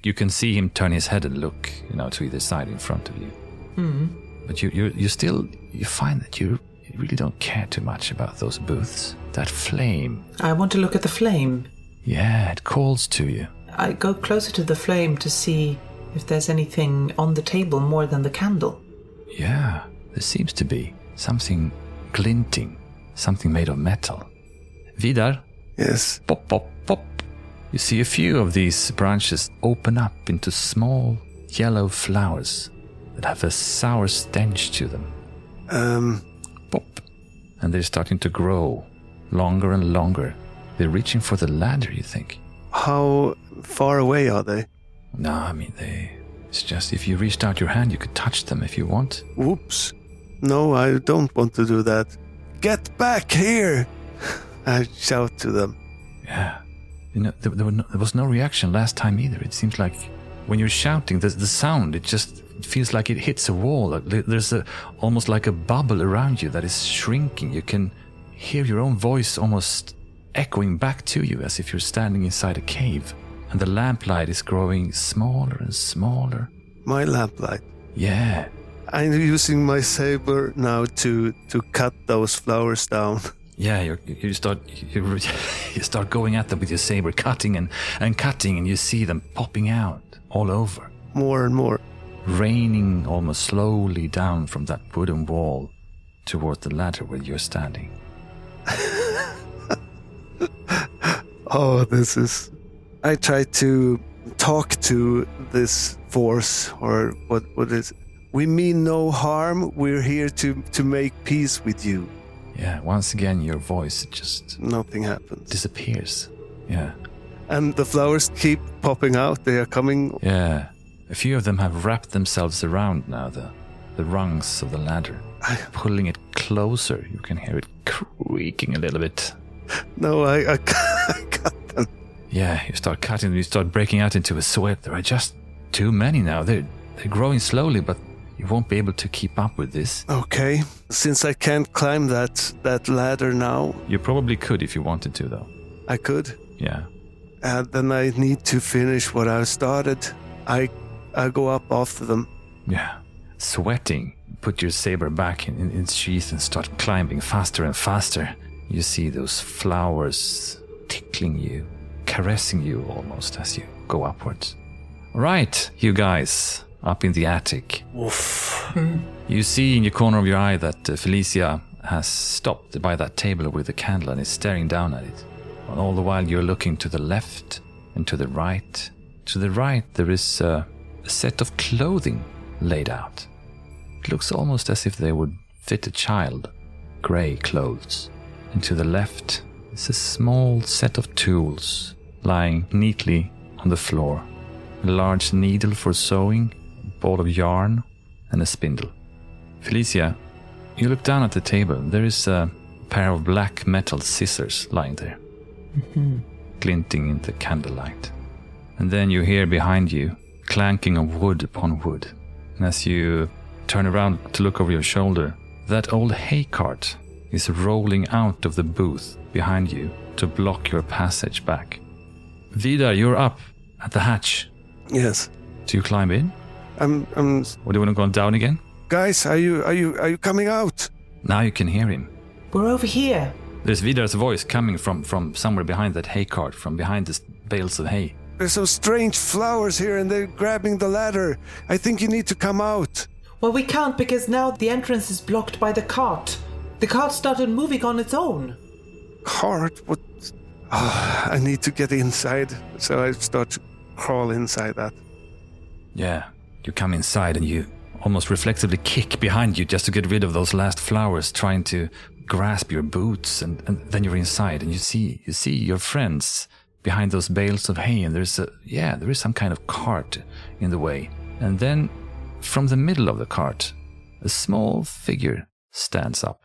you can see him turn his head and look, you know, to either side in front of you. Hmm. But you, you, you still, you find that you, you really don't care too much about those booths. That flame, I want to look at the flame. yeah, it calls to you. I go closer to the flame to see if there's anything on the table more than the candle. Yeah, there seems to be something glinting, something made of metal. Vidar, Yes. pop, pop, pop. You see a few of these branches open up into small yellow flowers that have a sour stench to them. Um, pop. And they're starting to grow longer and longer. They're reaching for the ladder, you think? how far away are they? No, I mean, they. It's just if you reached out your hand, you could touch them if you want. Whoops. No, I don't want to do that. Get back here! (laughs) I shout to them. Yeah. You know, there, there, were no, there was no reaction last time either. It seems like when you're shouting, the, the sound, it just it feels like it hits a wall. There's a, almost like a bubble around you that is shrinking. You can hear your own voice almost echoing back to you as if you're standing inside a cave. And the lamplight is growing smaller and smaller. My lamplight. Yeah. I'm using my saber now to to cut those flowers down. Yeah, you you start (laughs) you start going at them with your saber, cutting and, and cutting, and you see them popping out all over. More and more. Raining almost slowly down from that wooden wall toward the ladder where you're standing. (laughs) Oh, this is. I try to talk to this force, or what? What is? We mean no harm. We're here to to make peace with you. Yeah, once again, your voice just Nothing happens, disappears. Yeah, and the flowers keep popping out. They are coming. yeah. A few of them have wrapped themselves around now, the, the rungs of the ladder. Pulling it closer, you can hear it creaking a little bit. No, I I, I (laughs) cut them. Yeah, you start cutting them, you start breaking out into a sweat. There are just too many now. They're, they're growing slowly, but you won't be able to keep up with this. Okay, since I can't climb that that ladder now, You probably could if you wanted to, though. I could. Yeah. And then I need to finish what I started. I I go up after them. Yeah. Sweating, put your saber back in, in its sheath and start climbing faster and faster. You see those flowers tickling you, caressing you almost as you go upwards. Right, you guys, up in the attic. Oof. You see in your corner of your eye that uh, Felicia has stopped by that table with the candle and is staring down at it. And all the while you're looking to the left and to the right. To the right there is uh, a set of clothing laid out. It looks almost as if they would fit a child. Grey clothes. And to the left is a small set of tools lying neatly on the floor. A large needle for sewing, a ball of yarn, and a spindle. Felicia, you look down at the table. There is a pair of black metal scissors lying there, mm-hmm. glinting in the candlelight. And then you hear behind you clanking of wood upon wood. And as you turn around to look over your shoulder, that old hay cart is rolling out of the booth behind you to block your passage back. Vidar, you're up at the hatch. Yes. Do you climb in? I'm I'm Or do you want to go down again? guys, are you are you are you coming out? Now you can hear him. We're over here. There's Vidar's voice coming from, from somewhere behind that hay cart, from behind the bales of hay. There's some strange flowers here and they're grabbing the ladder. I think you need to come out. Well, we can't because now the entrance is blocked by the cart. The cart started moving on its own. Cart? What? Ah, I need to get inside. So I start to crawl inside that. Yeah, you come inside and you almost reflexively kick behind you just to get rid of those last flowers, trying to grasp your boots, and, and then you're inside and you see you see your friends behind those bales of hay, and there's a yeah, there is some kind of cart in the way, and then from the middle of the cart, a small figure stands up.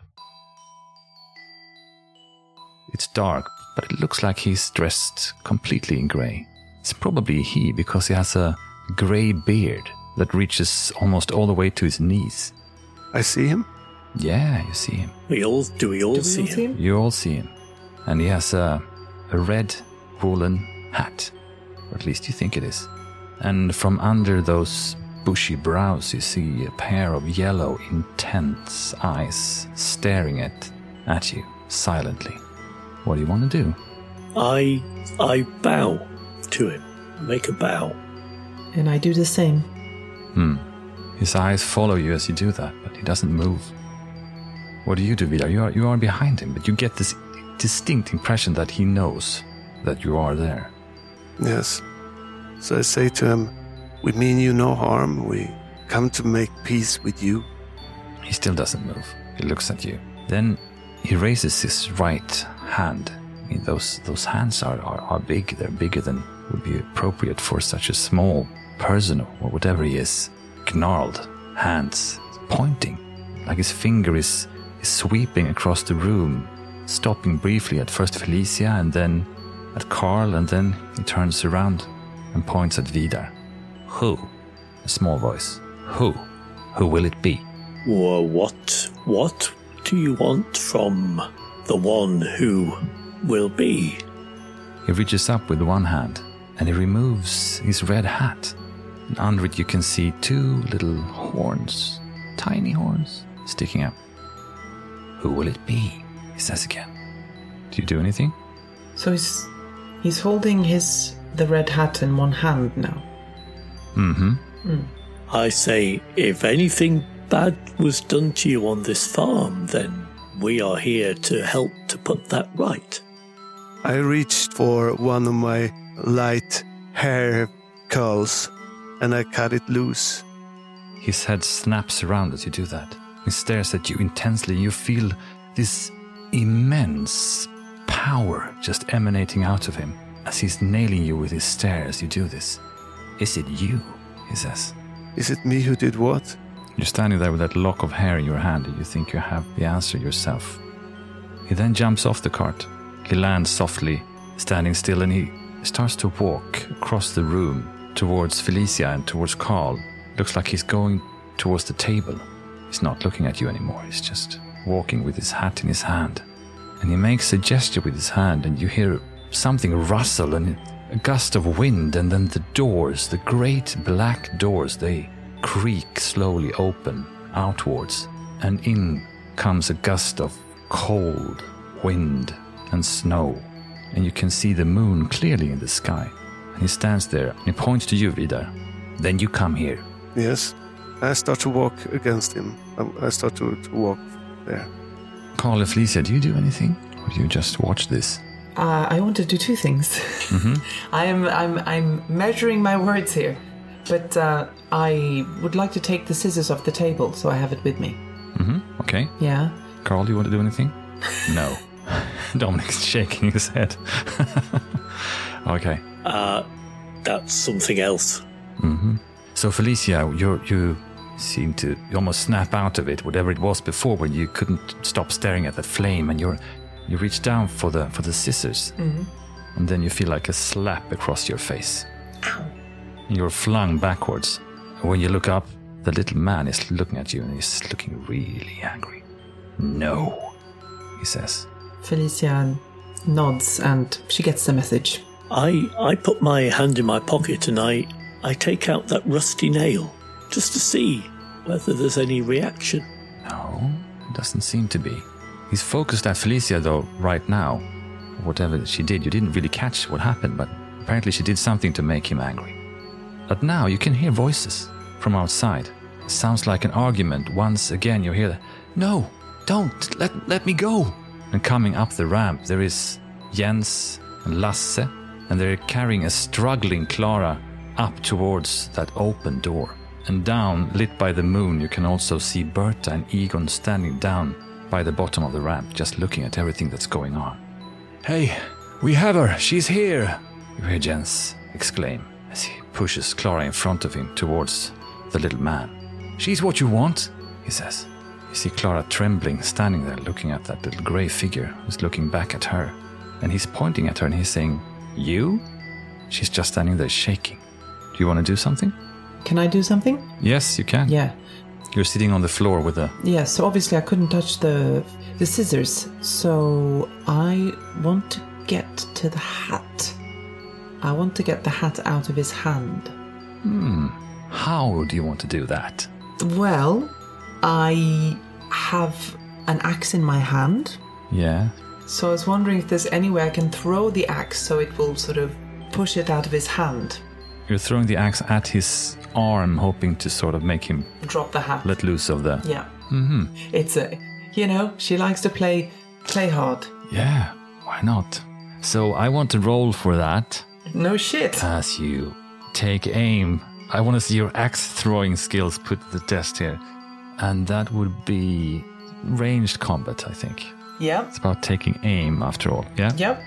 It's dark, but it looks like he's dressed completely in grey. It's probably he because he has a grey beard that reaches almost all the way to his knees. I see him. Yeah, you see him. We all do. We all Do we see all him. see him? You all see him. And he has a, a red woolen hat. Or at least you think it is. And from under those bushy brows, you see a pair of yellow, intense eyes staring at, at you silently. What do you want to do? I I bow to him. Make a bow. And I do the same. Hmm. His eyes follow you as you do that, but he doesn't move. What do you do, Vidar? You are, you are behind him, but you get this distinct impression that he knows that you are there. Yes. So I say to him, We mean you no harm. We come to make peace with you. He still doesn't move. He looks at you. Then he raises his right hand. I mean, those those hands are, are, are big. They're bigger than would be appropriate for such a small person or whatever he is. Gnarled hands, pointing, like his finger is, is sweeping across the room, stopping briefly at first Felicia and then at Carl, and then he turns around and points at Vidar. Who? A small voice. Who? Who will it be? Well, what what do you want from the one who will be? He reaches up with one hand and he removes his red hat. And under it, you can see two little horns, tiny horns, sticking up. Who will it be? He says again. Do you do anything? So he's he's holding his the red hat in one hand now. Mm hmm. I say, if anything bad was done to you on this farm, then we are here to help to put that right. I reached for one of my light hair curls and I cut it loose. His head snaps around as you do that. He stares at you intensely. You feel this immense power just emanating out of him as he's nailing you with his stare as you do this. Is it you? He says. Is it me who did what? You're standing there with that lock of hair in your hand and you think you have the answer yourself. He then jumps off the cart. He lands softly, standing still, and he starts to walk across the room towards Felicia and towards Carl. Looks like he's going towards the table. He's not looking at you anymore, he's just walking with his hat in his hand. And he makes a gesture with his hand, and you hear something rustle and a gust of wind, and then the doors, the great black doors, they creak slowly open outwards, and in comes a gust of cold wind and snow, and you can see the moon clearly in the sky. And he stands there and he points to you, Vidar. Then you come here. Yes. I start to walk against him. I- I start to, to walk there. Carl and Felicia, do you do anything? Or do you just watch this? Uh, I want to do two things. (laughs) I am I'm I'm measuring my words here, but uh, I would like to take the scissors off the table so I have it with me. hmm Okay. Yeah. Carl, do you want to do anything? (laughs) no. (laughs) Dominic's shaking his head. okay. Uh, that's something else. hmm So Felicia, you you seem to almost snap out of it, whatever it was before, when you couldn't stop staring at the flame, and you're you reach down for the for the scissors, mm-hmm. and then you feel like a slap across your face. You're flung backwards. And when you look up, the little man is looking at you, and he's looking really angry. No, he says. Felicia nods and she gets the message. I I put my hand in my pocket and I I take out that rusty nail just to see whether there's any reaction. No, it doesn't seem to be. He's focused at Felicia, though, right now. Whatever she did, you didn't really catch what happened, but apparently she did something to make him angry. But now you can hear voices from outside. It sounds like an argument. Once again, you hear, No, don't let let me go. And coming up the ramp, there is Jens and Lasse, and they're carrying a struggling Clara up towards that open door. And down, lit by the moon, you can also see Berta and Egon standing down by the bottom of the ramp, just looking at everything that's going on. Hey, we have her! She's here! You hear Jens exclaim as he pushes Clara in front of him towards the little man. She's what you want, he says. You see Clara trembling, standing there looking at that little grey figure who's looking back at her. And he's pointing at her and he's saying, You? She's just standing there shaking. Do you want to do something? Can I do something? Yes, you can. Yeah. You're sitting on the floor with a. Yeah, so obviously I couldn't touch the the scissors. So I want to get to the hat. I want to get the hat out of his hand. Hmm. How do you want to do that? Well, I have an axe in my hand. Yeah. So I was wondering if there's any way I can throw the axe so it will sort of push it out of his hand. You're throwing the axe at his arm, hoping to sort of make him Drop the hat. let loose of the. yeah. Mm-hmm. It's a, you know, she likes to play play hard. Yeah, why not? So I want to roll for that No shit. as you take aim. I want to see your axe throwing skills put to the test here. And that would be ranged combat, I think. yeah. It's about taking aim after all, yeah? Yep.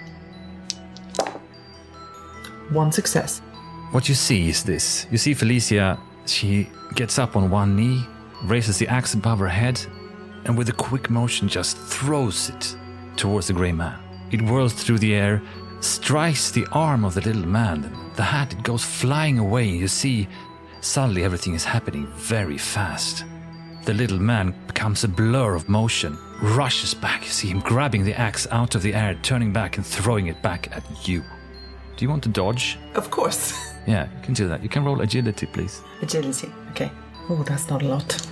One success. What you see is this. You see Felicia, she gets up on one knee, raises the axe above her head, and with a quick motion just throws it towards the grey man. It whirls through the air, strikes the arm of the little man. The hat it goes flying away. You see, suddenly everything is happening very fast. The little man becomes a blur of motion, rushes back. You see him grabbing the axe out of the air, turning back and throwing it back at you. Do you want to dodge? Of course. (laughs) Yeah, you can do that. You can roll agility, please. Agility. Okay. Oh, that's not a lot.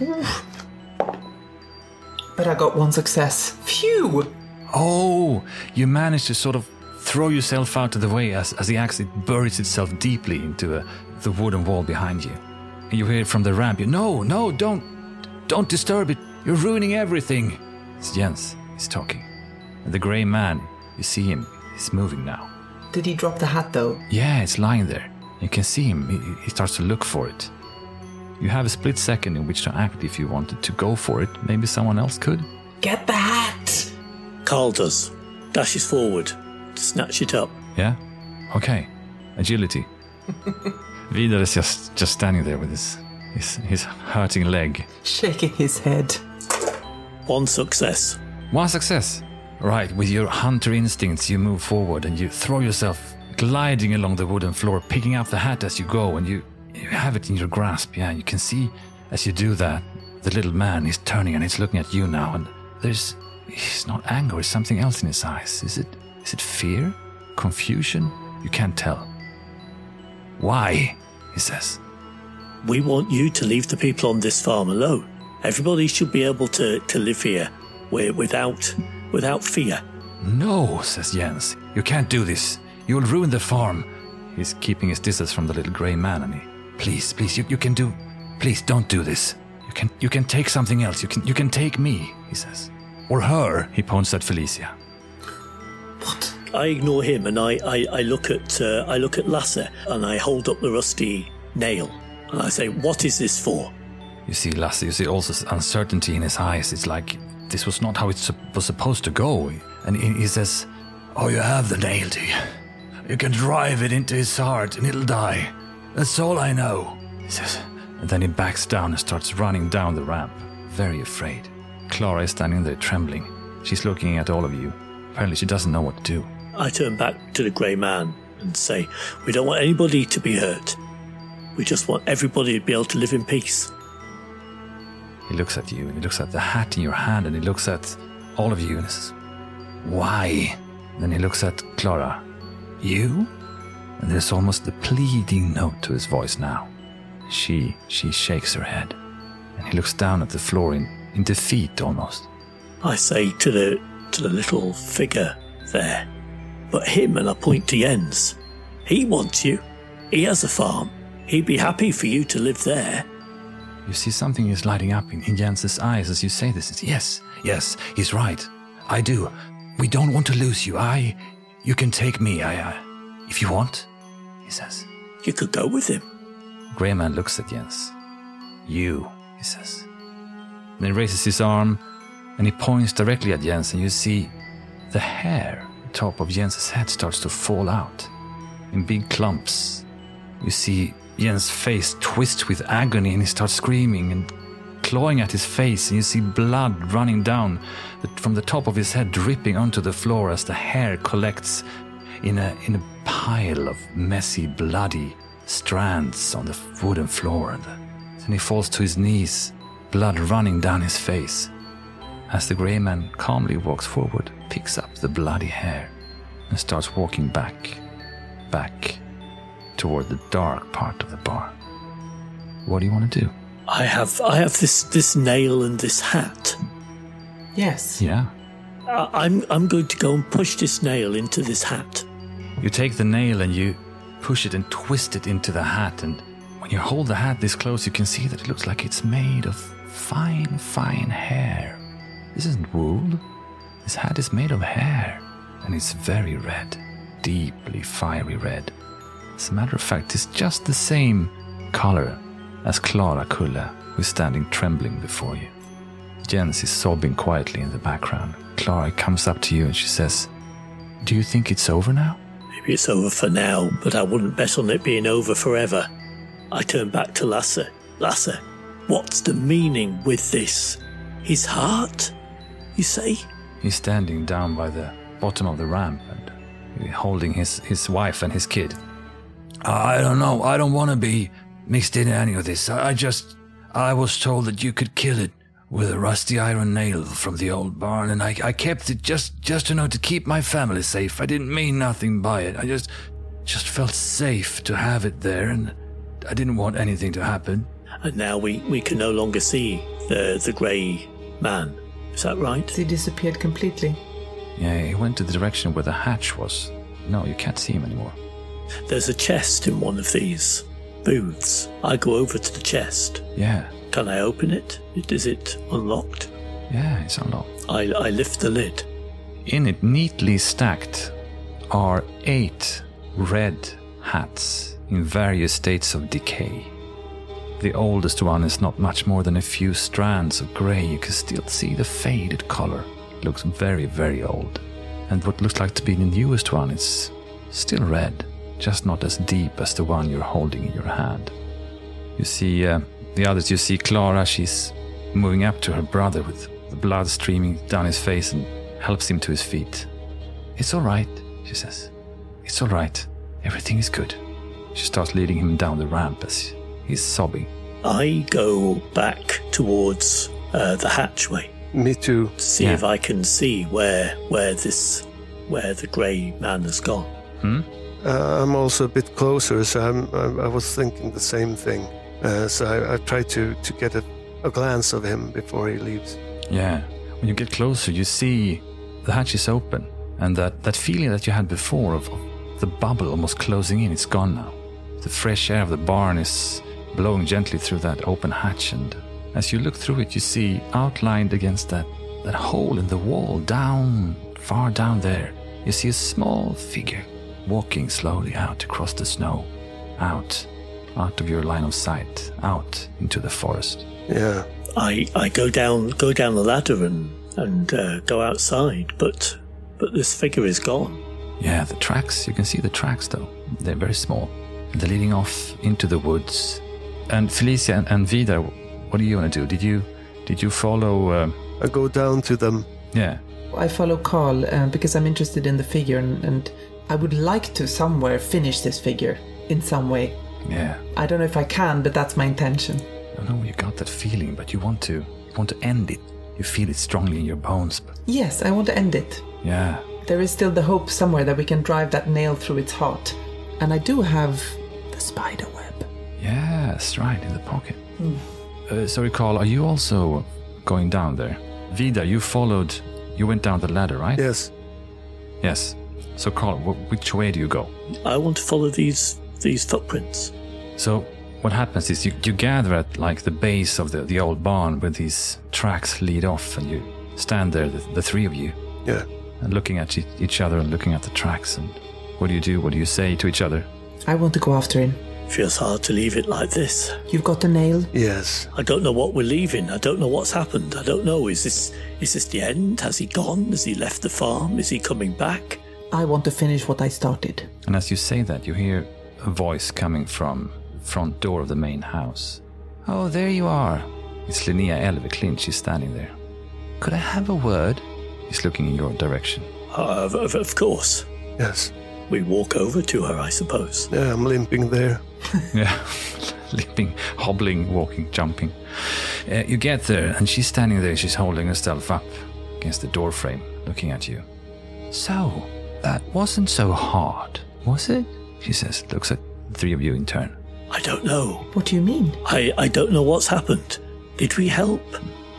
But I got one success. Phew! Oh, you managed to sort of throw yourself out of the way as, as the axe it buries itself deeply into a, the wooden wall behind you. And you hear it from the ramp. You, no, no, don't, don't disturb it. You're ruining everything. It's Jens. He's talking. And the grey man, you see him. He's moving now. Did he drop the hat though? Yeah, it's lying there. You can see him. He, he starts to look for it. You have a split second in which to act if you wanted to go for it. Maybe someone else could. Get the hat! Carl does. Dashes forward to snatch it up. Yeah? Okay. Agility. (laughs) Vidar is just, just standing there with his, his, his hurting leg. Shaking his head. One success. One success. Right, with your hunter instincts, you move forward and you throw yourself gliding along the wooden floor, picking up the hat as you go, and you, you have it in your grasp. Yeah, you can see as you do that, the little man is turning and he's looking at you now, and there's. He's not anger, there's something else in his eyes. Is it. Is it fear? Confusion? You can't tell. Why? He says. We want you to leave the people on this farm alone. Everybody should be able to, to live here without without fear. No, says Jens. You can't do this. You'll ruin the farm. He's keeping his distance from the little grey man, and he. Please, please, you, you can do. Please don't do this. You can you can take something else. You can you can take me, he says. Or her, he points at Felicia. What? I ignore him and I, I, I look at uh, I look at Lasse and I hold up the rusty nail and I say, "What is this for?" You see Lasse, you see also uncertainty in his eyes. It's like this was not how it was supposed to go. And he, says, Oh, you have the nail, do you? You can drive it into his heart and it'll die. That's all I know. He says, and then he backs down and starts running down the ramp, very afraid. Clara is standing there trembling. She's looking at all of you. Apparently, she doesn't know what to do. I turn back to the grey man and say, "We don't want anybody to be hurt. We just want everybody to be able to live in peace." He looks at you and he looks at the hat in your hand and he looks at all of you and he says, Why? then he looks at Clara. You? And there's almost a pleading note to his voice now. She, she shakes her head. And he looks down at the floor in, in defeat almost. I say to the to the little figure there, but him and I point to Jens. He wants you. He has a farm. He'd be happy for you to live there. You see something is lighting up in, in Jens's eyes as you say this. It's, Yes, yes, he's right. I do. We don't want to lose you. I. You can take me. I. I if you want, he says. You could go with him. Grey Man looks at Jens. You, he says. Then he raises his arm and he points directly at Jens, and you see the hair top of Jens's head starts to fall out in big clumps. You see Jens' face twists with agony, and he starts screaming and clawing at his face, and you see blood running down from the top of his head, dripping onto the floor as the hair collects in a in a pile of messy, bloody strands on the wooden floor. And uh, then he falls to his knees, blood running down his face. As the grey man calmly walks forward, picks up the bloody hair, and starts walking back, back toward the dark part of the bar. What do you want to do? I have I have this this nail and this hat. Yes. Yeah. I, I'm I'm going to go and push this nail into this hat. You take the nail and you push it and twist it into the hat, and when you hold the hat this close, you can see that it looks like it's made of fine, fine hair. This isn't wool. This hat is made of hair, and it's very red, deeply fiery red. As a matter of fact, it's just the same color as Clara Kulla, who's standing trembling before you. Jens is sobbing quietly in the background. Clara comes up to you and she says, Do you think it's over now? Maybe it's over for now, but I wouldn't bet on it being over forever. I turn back to Lasse. Lasse, what's the meaning with this? His heart? You say? He's standing down by the bottom of the ramp and holding his, his wife and his kid. I don't know. I don't want to be mixed in any of this. I, I just. I was told that you could kill it with a rusty iron nail from the old barn, and I, I kept it just, just you know, to keep my family safe. I didn't mean nothing by it. I just, just felt safe to have it there, and I didn't want anything to happen. And now we, we can no longer see the the grey man. Is that right? He disappeared completely. Yeah, he went to the direction where the hatch was. No, you can't see him anymore. There's a chest in one of these booths. I go over to the chest. Yeah, Can I open it? Is it unlocked? yeah, it's unlocked. I, I lift the lid. In it, neatly stacked, are eight red hats in various states of decay. The oldest one is not much more than a few strands of grey. You can still see the faded color. It looks very, very old. And what looks like to be the newest one is still red, just not as deep as the one you're holding in your hand. You see uh, the others, you see Clara, she's moving up to her brother with the blood streaming down his face and helps him to his feet. It's all right, she says. It's all right. Everything is good. She starts leading him down the ramp as he's sobbing. I go back towards uh, the hatchway Me too. to see Yeah. if I can see where where this where the grey man has gone. Uh, I'm also a bit closer, so I'm, I, was thinking the same thing. Uh, so I, I try to, to get a, a glance of him before he leaves. Yeah. When you get closer, you see the hatch is open, and that, that feeling that you had before of, of the bubble almost closing in, it's gone now. The fresh air of the barn is blowing gently through that open hatch, and as you look through it, you see outlined against that, that hole in the wall, down, far down there, you see a small figure walking slowly out across the snow, out, out of your line of sight, out into the forest. Yeah. I I go down go down the ladder and and uh, go outside, but but this figure is gone. Yeah, the tracks, you can see the tracks though. They're very small. They're leading off into the woods. And Felicia and, and Vidar, what do you want to do? Did you did you follow uh, I go down to them. yeah. I follow Carl uh, because I'm interested in the figure and, and I would like to somewhere finish this figure in some way. Yeah. I don't know if I can, but that's my intention. I know you got that feeling, but you want to you want to end it. You feel it strongly in your bones, but Yes, I want to end it. yeah. There is still the hope somewhere that we can drive that nail through its heart. And I do have the spider web. Yes, right, in the pocket. Uh, sorry, Carl, are you also going down there? Vidar, you followed, you went down the ladder, right? Yes. Yes. So, Carl, wh- which way do you go? I want to follow these these footprints. So what happens is you, you gather at like the base of the, the old barn where these tracks lead off, and you stand there, the, the three of you, Yeah. and looking at e- each other and looking at the tracks. And what do you do? What do you say to each other? I want to go after him. Feels hard to leave it like this. You've got the nail. Yes. I don't know what we're leaving. I don't know what's happened. I don't know. Is this is this the end? Has he gone? Has he left the farm? Is he coming back? I want to finish what I started. And as you say that, you hear a voice coming from the front door of the main house. Oh, there you are. It's Linnea Elveklint. She's standing there. Could I have a word? He's looking in your direction. Uh, of, of, of course. Yes. We walk over to her, I suppose. Yeah, I'm limping there. (laughs) Yeah, (laughs) leaping, hobbling, walking, jumping. Uh, you get there, and she's standing there. She's holding herself up against the doorframe, looking at you. So, that wasn't so hard, was it? She says, looks at the three of you in turn. I don't know. What do you mean? I, I don't know what's happened. Did we help?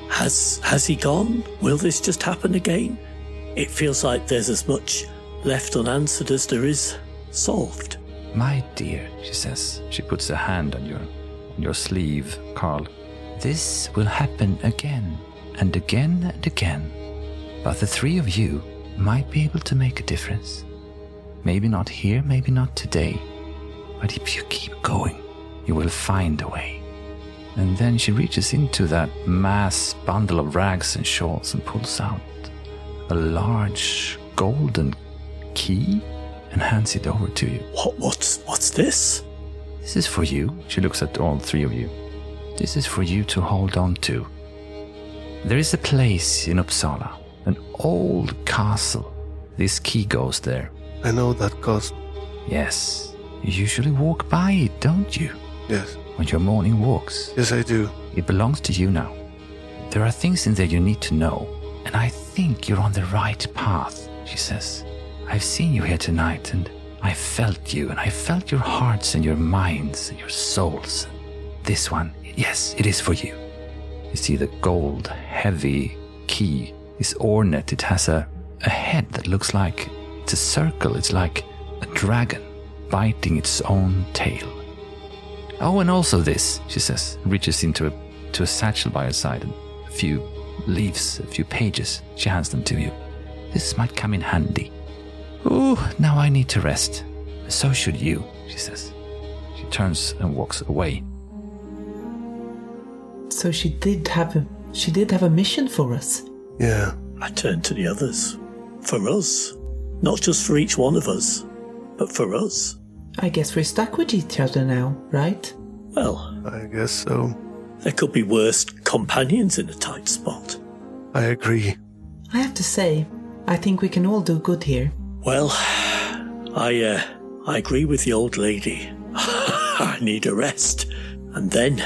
Has has he gone? Will this just happen again? It feels like there's as much left unanswered as there is solved. My dear, she says. She puts a hand on your on your sleeve, Carl. This will happen again and again and again. But the three of you might be able to make a difference. Maybe not here, maybe not today. But if you keep going, you will find a way. And then she reaches into that mass bundle of rags and shawls and pulls out a large golden key and hands it over to you. What what's what's this? This is for you. She looks at all three of you. This is for you to hold on to. There is a place in Uppsala, an old castle. This key goes there. I know that cost. Yes, you usually walk by it, don't you? Yes. On your morning walks. Yes, I do. It belongs to you now. There are things in there you need to know, and I think you're on the right path, she says. I've seen you here tonight, and I felt you, and I felt your hearts and your minds and your souls. This one, yes, it is for you. You see the gold, heavy key is ornate. It has a, a head that looks like it's a circle. It's like a dragon biting its own tail. Oh, and also this, she says, reaches into a, to a satchel by her side and a few leaves, a few pages. She hands them to you. This might come in handy. Oh, now I need to rest. So should you, she says. She turns and walks away. So she did have a she did have a mission for us. Yeah. I turn to the others. For us. Not just for each one of us, but for us. I guess we're stuck with each other now, right? Well, I guess so. there could be worse companions in a tight spot. I agree. I have to say, I think we can all do good here. Well, I uh, I agree with the old lady. (laughs) I need a rest. And then,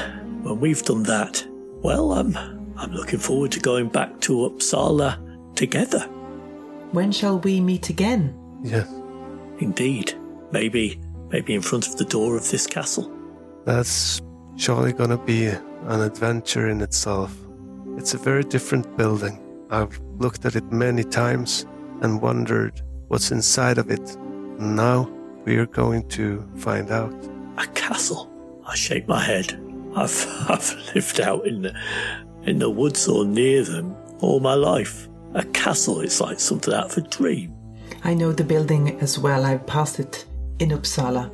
when we've done that, well, I'm I'm looking forward to going back to Uppsala together. When shall we meet again? Yes. Indeed. Maybe maybe in front of the door of this castle. That's surely gonna be an adventure in itself. It's a very different building. I've looked at it many times and wondered what's inside of it. And now we're going to find out. A castle. I shake my head. I've (laughs) I've lived out in the in the woods or near them all my life. A castle is like something out of a dream. I know the building as well. I've passed it in Uppsala.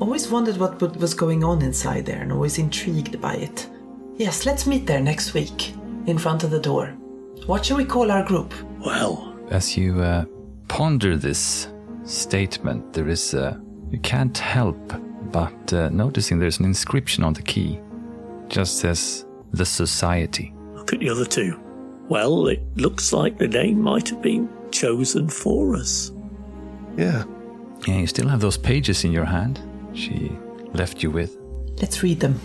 Always wondered what what was going on inside there and always intrigued by it. Yes, let's meet there next week, in front of the door. What shall we call our group? Well, As you uh, ponder this statement, there is uh, you can't help but uh, noticing there's an inscription on the key. Just says the Society. look at the other two. Well, it looks like the name might have been chosen for us. Yeah. Yeah, you still have those pages in your hand. She left you with. Let's read them.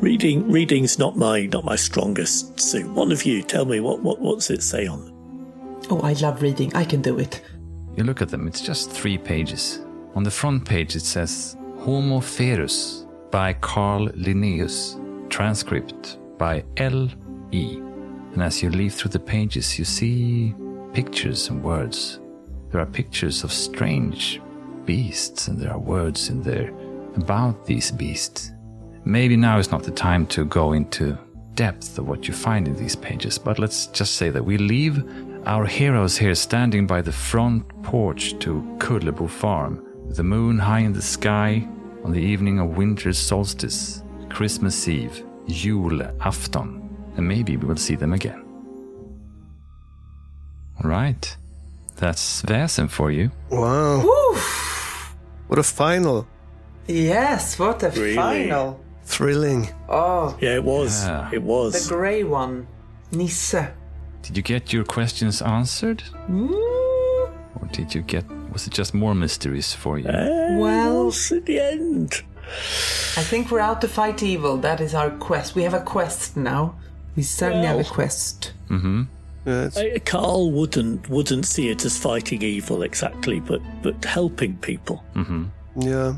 Reading reading's not my not my strongest suit. One of you tell me what, what what's it say on them? Oh, I love reading. I can do it. You look at them, it's just three pages. On the front page, it says Homo Ferus by Carl Linnaeus, transcript by L. E. And as you leaf through the pages, you see pictures and words. There are pictures of strange beasts, and there are words in there about these beasts. maybe now is not the time to go into depth of what you find in these pages, but let's just say that we leave our heroes here standing by the front porch to Kullebo Farm, the moon high in the sky on the evening of winter's solstice, Christmas Eve, Jule Afton, and maybe we will see them again. All right, that's Väsen for you. Wow. What a final. Yes, what a Really? final. Thrilling. Oh, Yeah, it was. Yeah. It was. the grey one. Nisse. Did you get your questions answered? Mm. Or did you get, was it just more mysteries for you? Well, Else at the end. I think we're out to fight evil. That is our quest. We have a quest now. We certainly have a Well. quest. Yeah, it's- Uh, Carl wouldn't wouldn't see it as fighting evil exactly, but but helping people. yeah.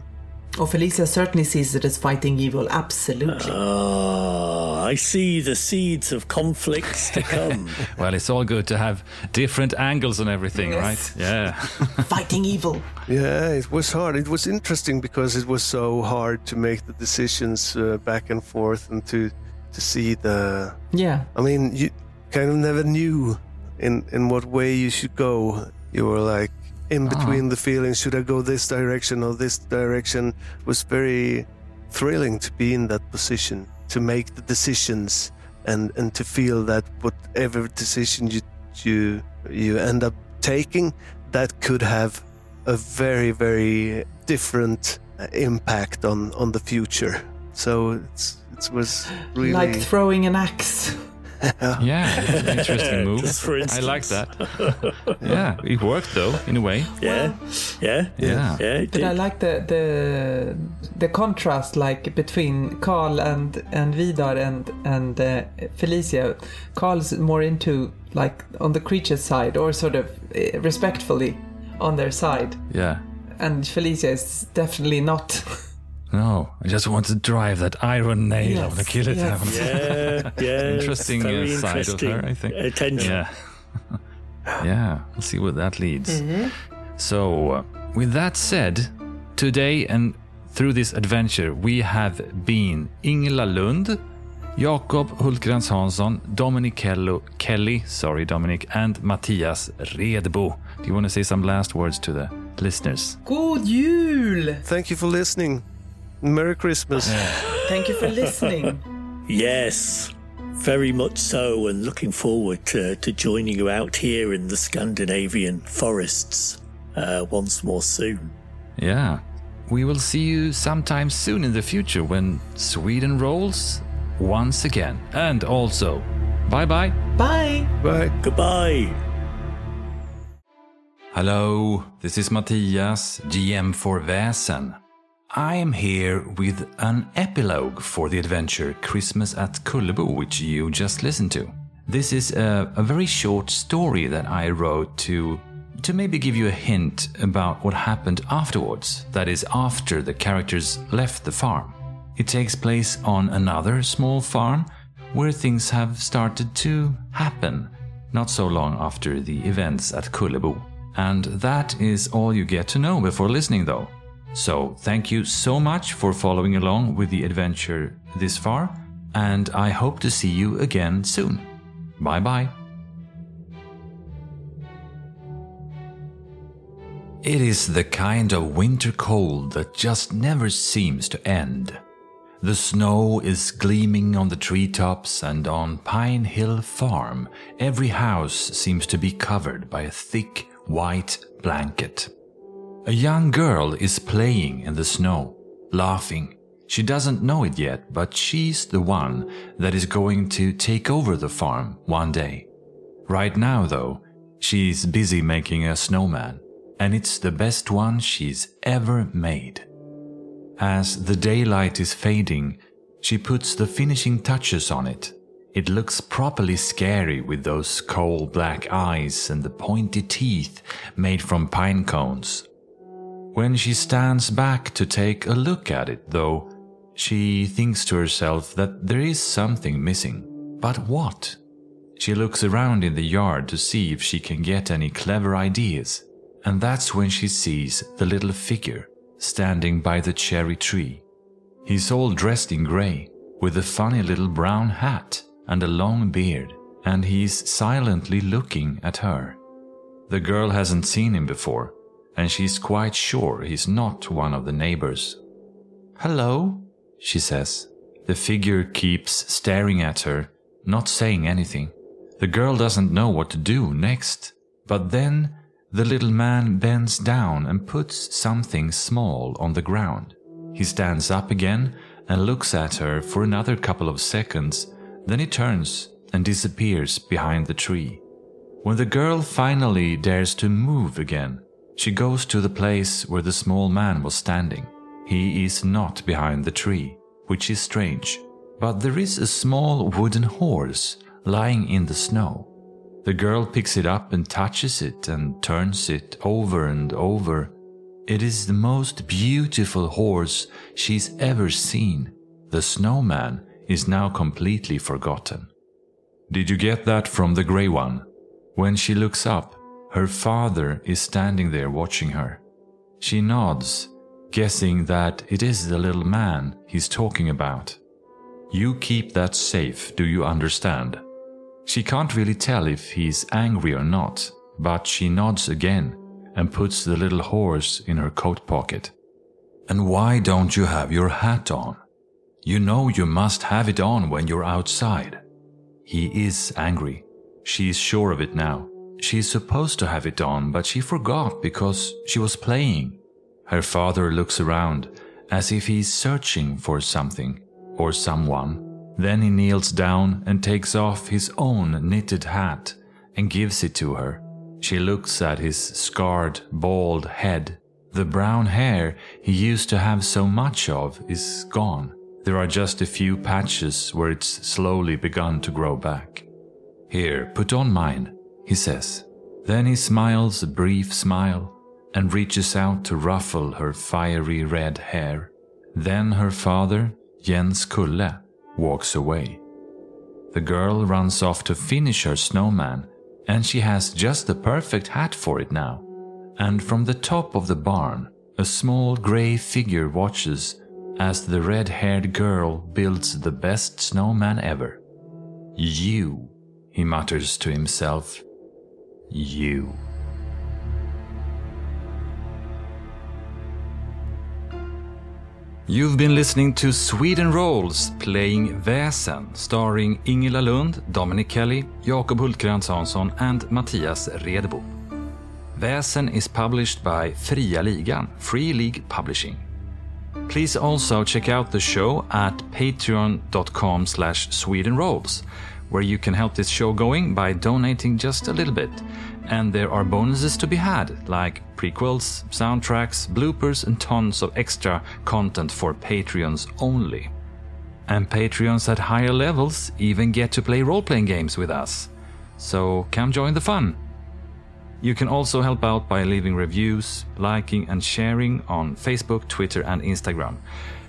Oh, Felicia certainly sees it as fighting evil. Absolutely. Ah, I see the seeds of conflicts to come. (laughs) Well, it's all good to have different angles on everything, Yes. right? Yeah. (laughs) fighting evil. Yeah, it was hard. It was interesting because it was so hard to make the decisions uh, back and forth and to to see the. Yeah. I mean, you kind of never knew in in what way you should go. You were like in ah. between the feelings. Should I go this direction or this direction? Was very thrilling to be in that position to make the decisions and and to feel that whatever decision you you you end up taking, that could have a very very different impact on on the future. So it's it was really Like throwing an axe. (laughs) Yeah, it's an interesting (laughs) move. Just for I like that. (laughs) yeah, it worked though, in a way. Yeah, yeah, Yeah. yeah. It But I like the the the contrast, like between Carl and and Vidar and and uh, Felicia. Carl's more into like on the creature's side, or sort of uh, respectfully on their side, Yeah. and Felicia is definitely not. No, I just want to drive that iron nail. I want to kill it. yes. I want to- Yeah, (laughs) yeah. Interesting, very uh, side of interesting her, I think. Attention. Yeah. (laughs) yeah, we'll see where that leads. So, uh, with that said, today and through this adventure, we have been Ingela Lund, Jakob Hultgrens Hansson, Dominic Kello, Kelly, sorry Dominic, and Matthias Redbo. Do you want to say some last words to the listeners? God jul! Thank you for listening. Merry Christmas. Thank you for listening. Yes, very much so, and looking forward to, to joining you out here in the Scandinavian forests uh, once more soon. Yeah. We will see you sometime soon in the future when Sweden rolls once again. And also, bye bye. Bye. Bye. Goodbye. Hello, this is Matthias, GM for Väsen. I am here with an epilogue for the adventure Christmas at Kullebo, which you just listened to. This is a, a very short story that I wrote to to maybe give you a hint about what happened afterwards, that is, after the characters left the farm. It takes place on another small farm where things have started to happen, not so long after the events at Kullebo. And that is all you get to know before listening, though. So, thank you so much for following along with the adventure this far, and I hope to see you again soon. Bye bye. It is the kind of winter cold that just never seems to end. The snow is gleaming on the treetops, and on Pine Hill Farm, every house seems to be covered by a thick white blanket. A young girl is playing in the snow, laughing. She doesn't know it yet, but she's the one that is going to take over the farm one day. Right now, though, she's busy making a snowman, and it's the best one she's ever made. As the daylight is fading, she puts the finishing touches on it. It looks properly scary with those coal black eyes and the pointy teeth made from pine cones. When she stands back to take a look at it, though, she thinks to herself that there is something missing. But what? She looks around in the yard to see if she can get any clever ideas, and that's when she sees the little figure standing by the cherry tree. He's all dressed in grey, with a funny little brown hat and a long beard, and he's silently looking at her. The girl hasn't seen him before, and she's quite sure he's not one of the neighbors. Hello, she says. The figure keeps staring at her, not saying anything. The girl doesn't know what to do next, but then the little man bends down and puts something small on the ground. He stands up again and looks at her for another couple of seconds, then he turns and disappears behind the tree. When the girl finally dares to move again, she goes to the place where the small man was standing. He is not behind the tree, which is strange, but there is a small wooden horse lying in the snow. The girl picks it up and touches it and turns it over and over. It is the most beautiful horse she's ever seen. The snowman is now completely forgotten. Did you get that from the grey one? When she looks up, her father is standing there watching her. She nods, guessing that it is the little man he's talking about. You keep that safe, do you understand? She can't really tell if he's angry or not, but she nods again and puts the little horse in her coat pocket. And why don't you have your hat on? You know you must have it on when you're outside. He is angry. She is sure of it now. She is supposed to have it on, but she forgot because she was playing. Her father looks around as if he's searching for something or someone. Then he kneels down and takes off his own knitted hat and gives it to her. She looks at his scarred, bald head. The brown hair he used to have so much of is gone. There are just a few patches where it's slowly begun to grow back. Here, put on mine, he says. Then he smiles a brief smile and reaches out to ruffle her fiery red hair. Then her father, Jens Kulle, walks away. The girl runs off to finish her snowman and she has just the perfect hat for it now. And from the top of the barn, a small grey figure watches as the red haired girl builds the best snowman ever. You, he mutters to himself. You. You've been listening to Sweden Rolls playing Väsen starring Ingela Lund, Dominic Kelly, Jakob Hultkrantz Hansson and Mattias Redebo. Väsen is published by Fria Ligan, Free League Publishing. Please also check out the show at patreon.com slash swedenrolls, where you can help this show going by donating just a little bit. And there are bonuses to be had, like prequels, soundtracks, bloopers, and tons of extra content for Patreons only. And Patreons at higher levels even get to play role playing games with us. So come join the fun. You can also help out by leaving reviews, liking, and sharing on Facebook, Twitter, and Instagram,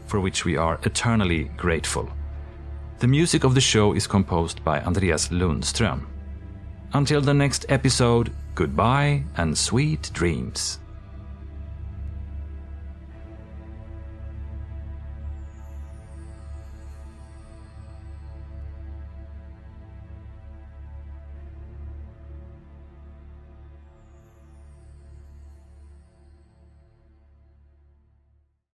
for which we are eternally grateful. The music of the show is composed by Andreas Lundström. Until the next episode, goodbye and sweet dreams.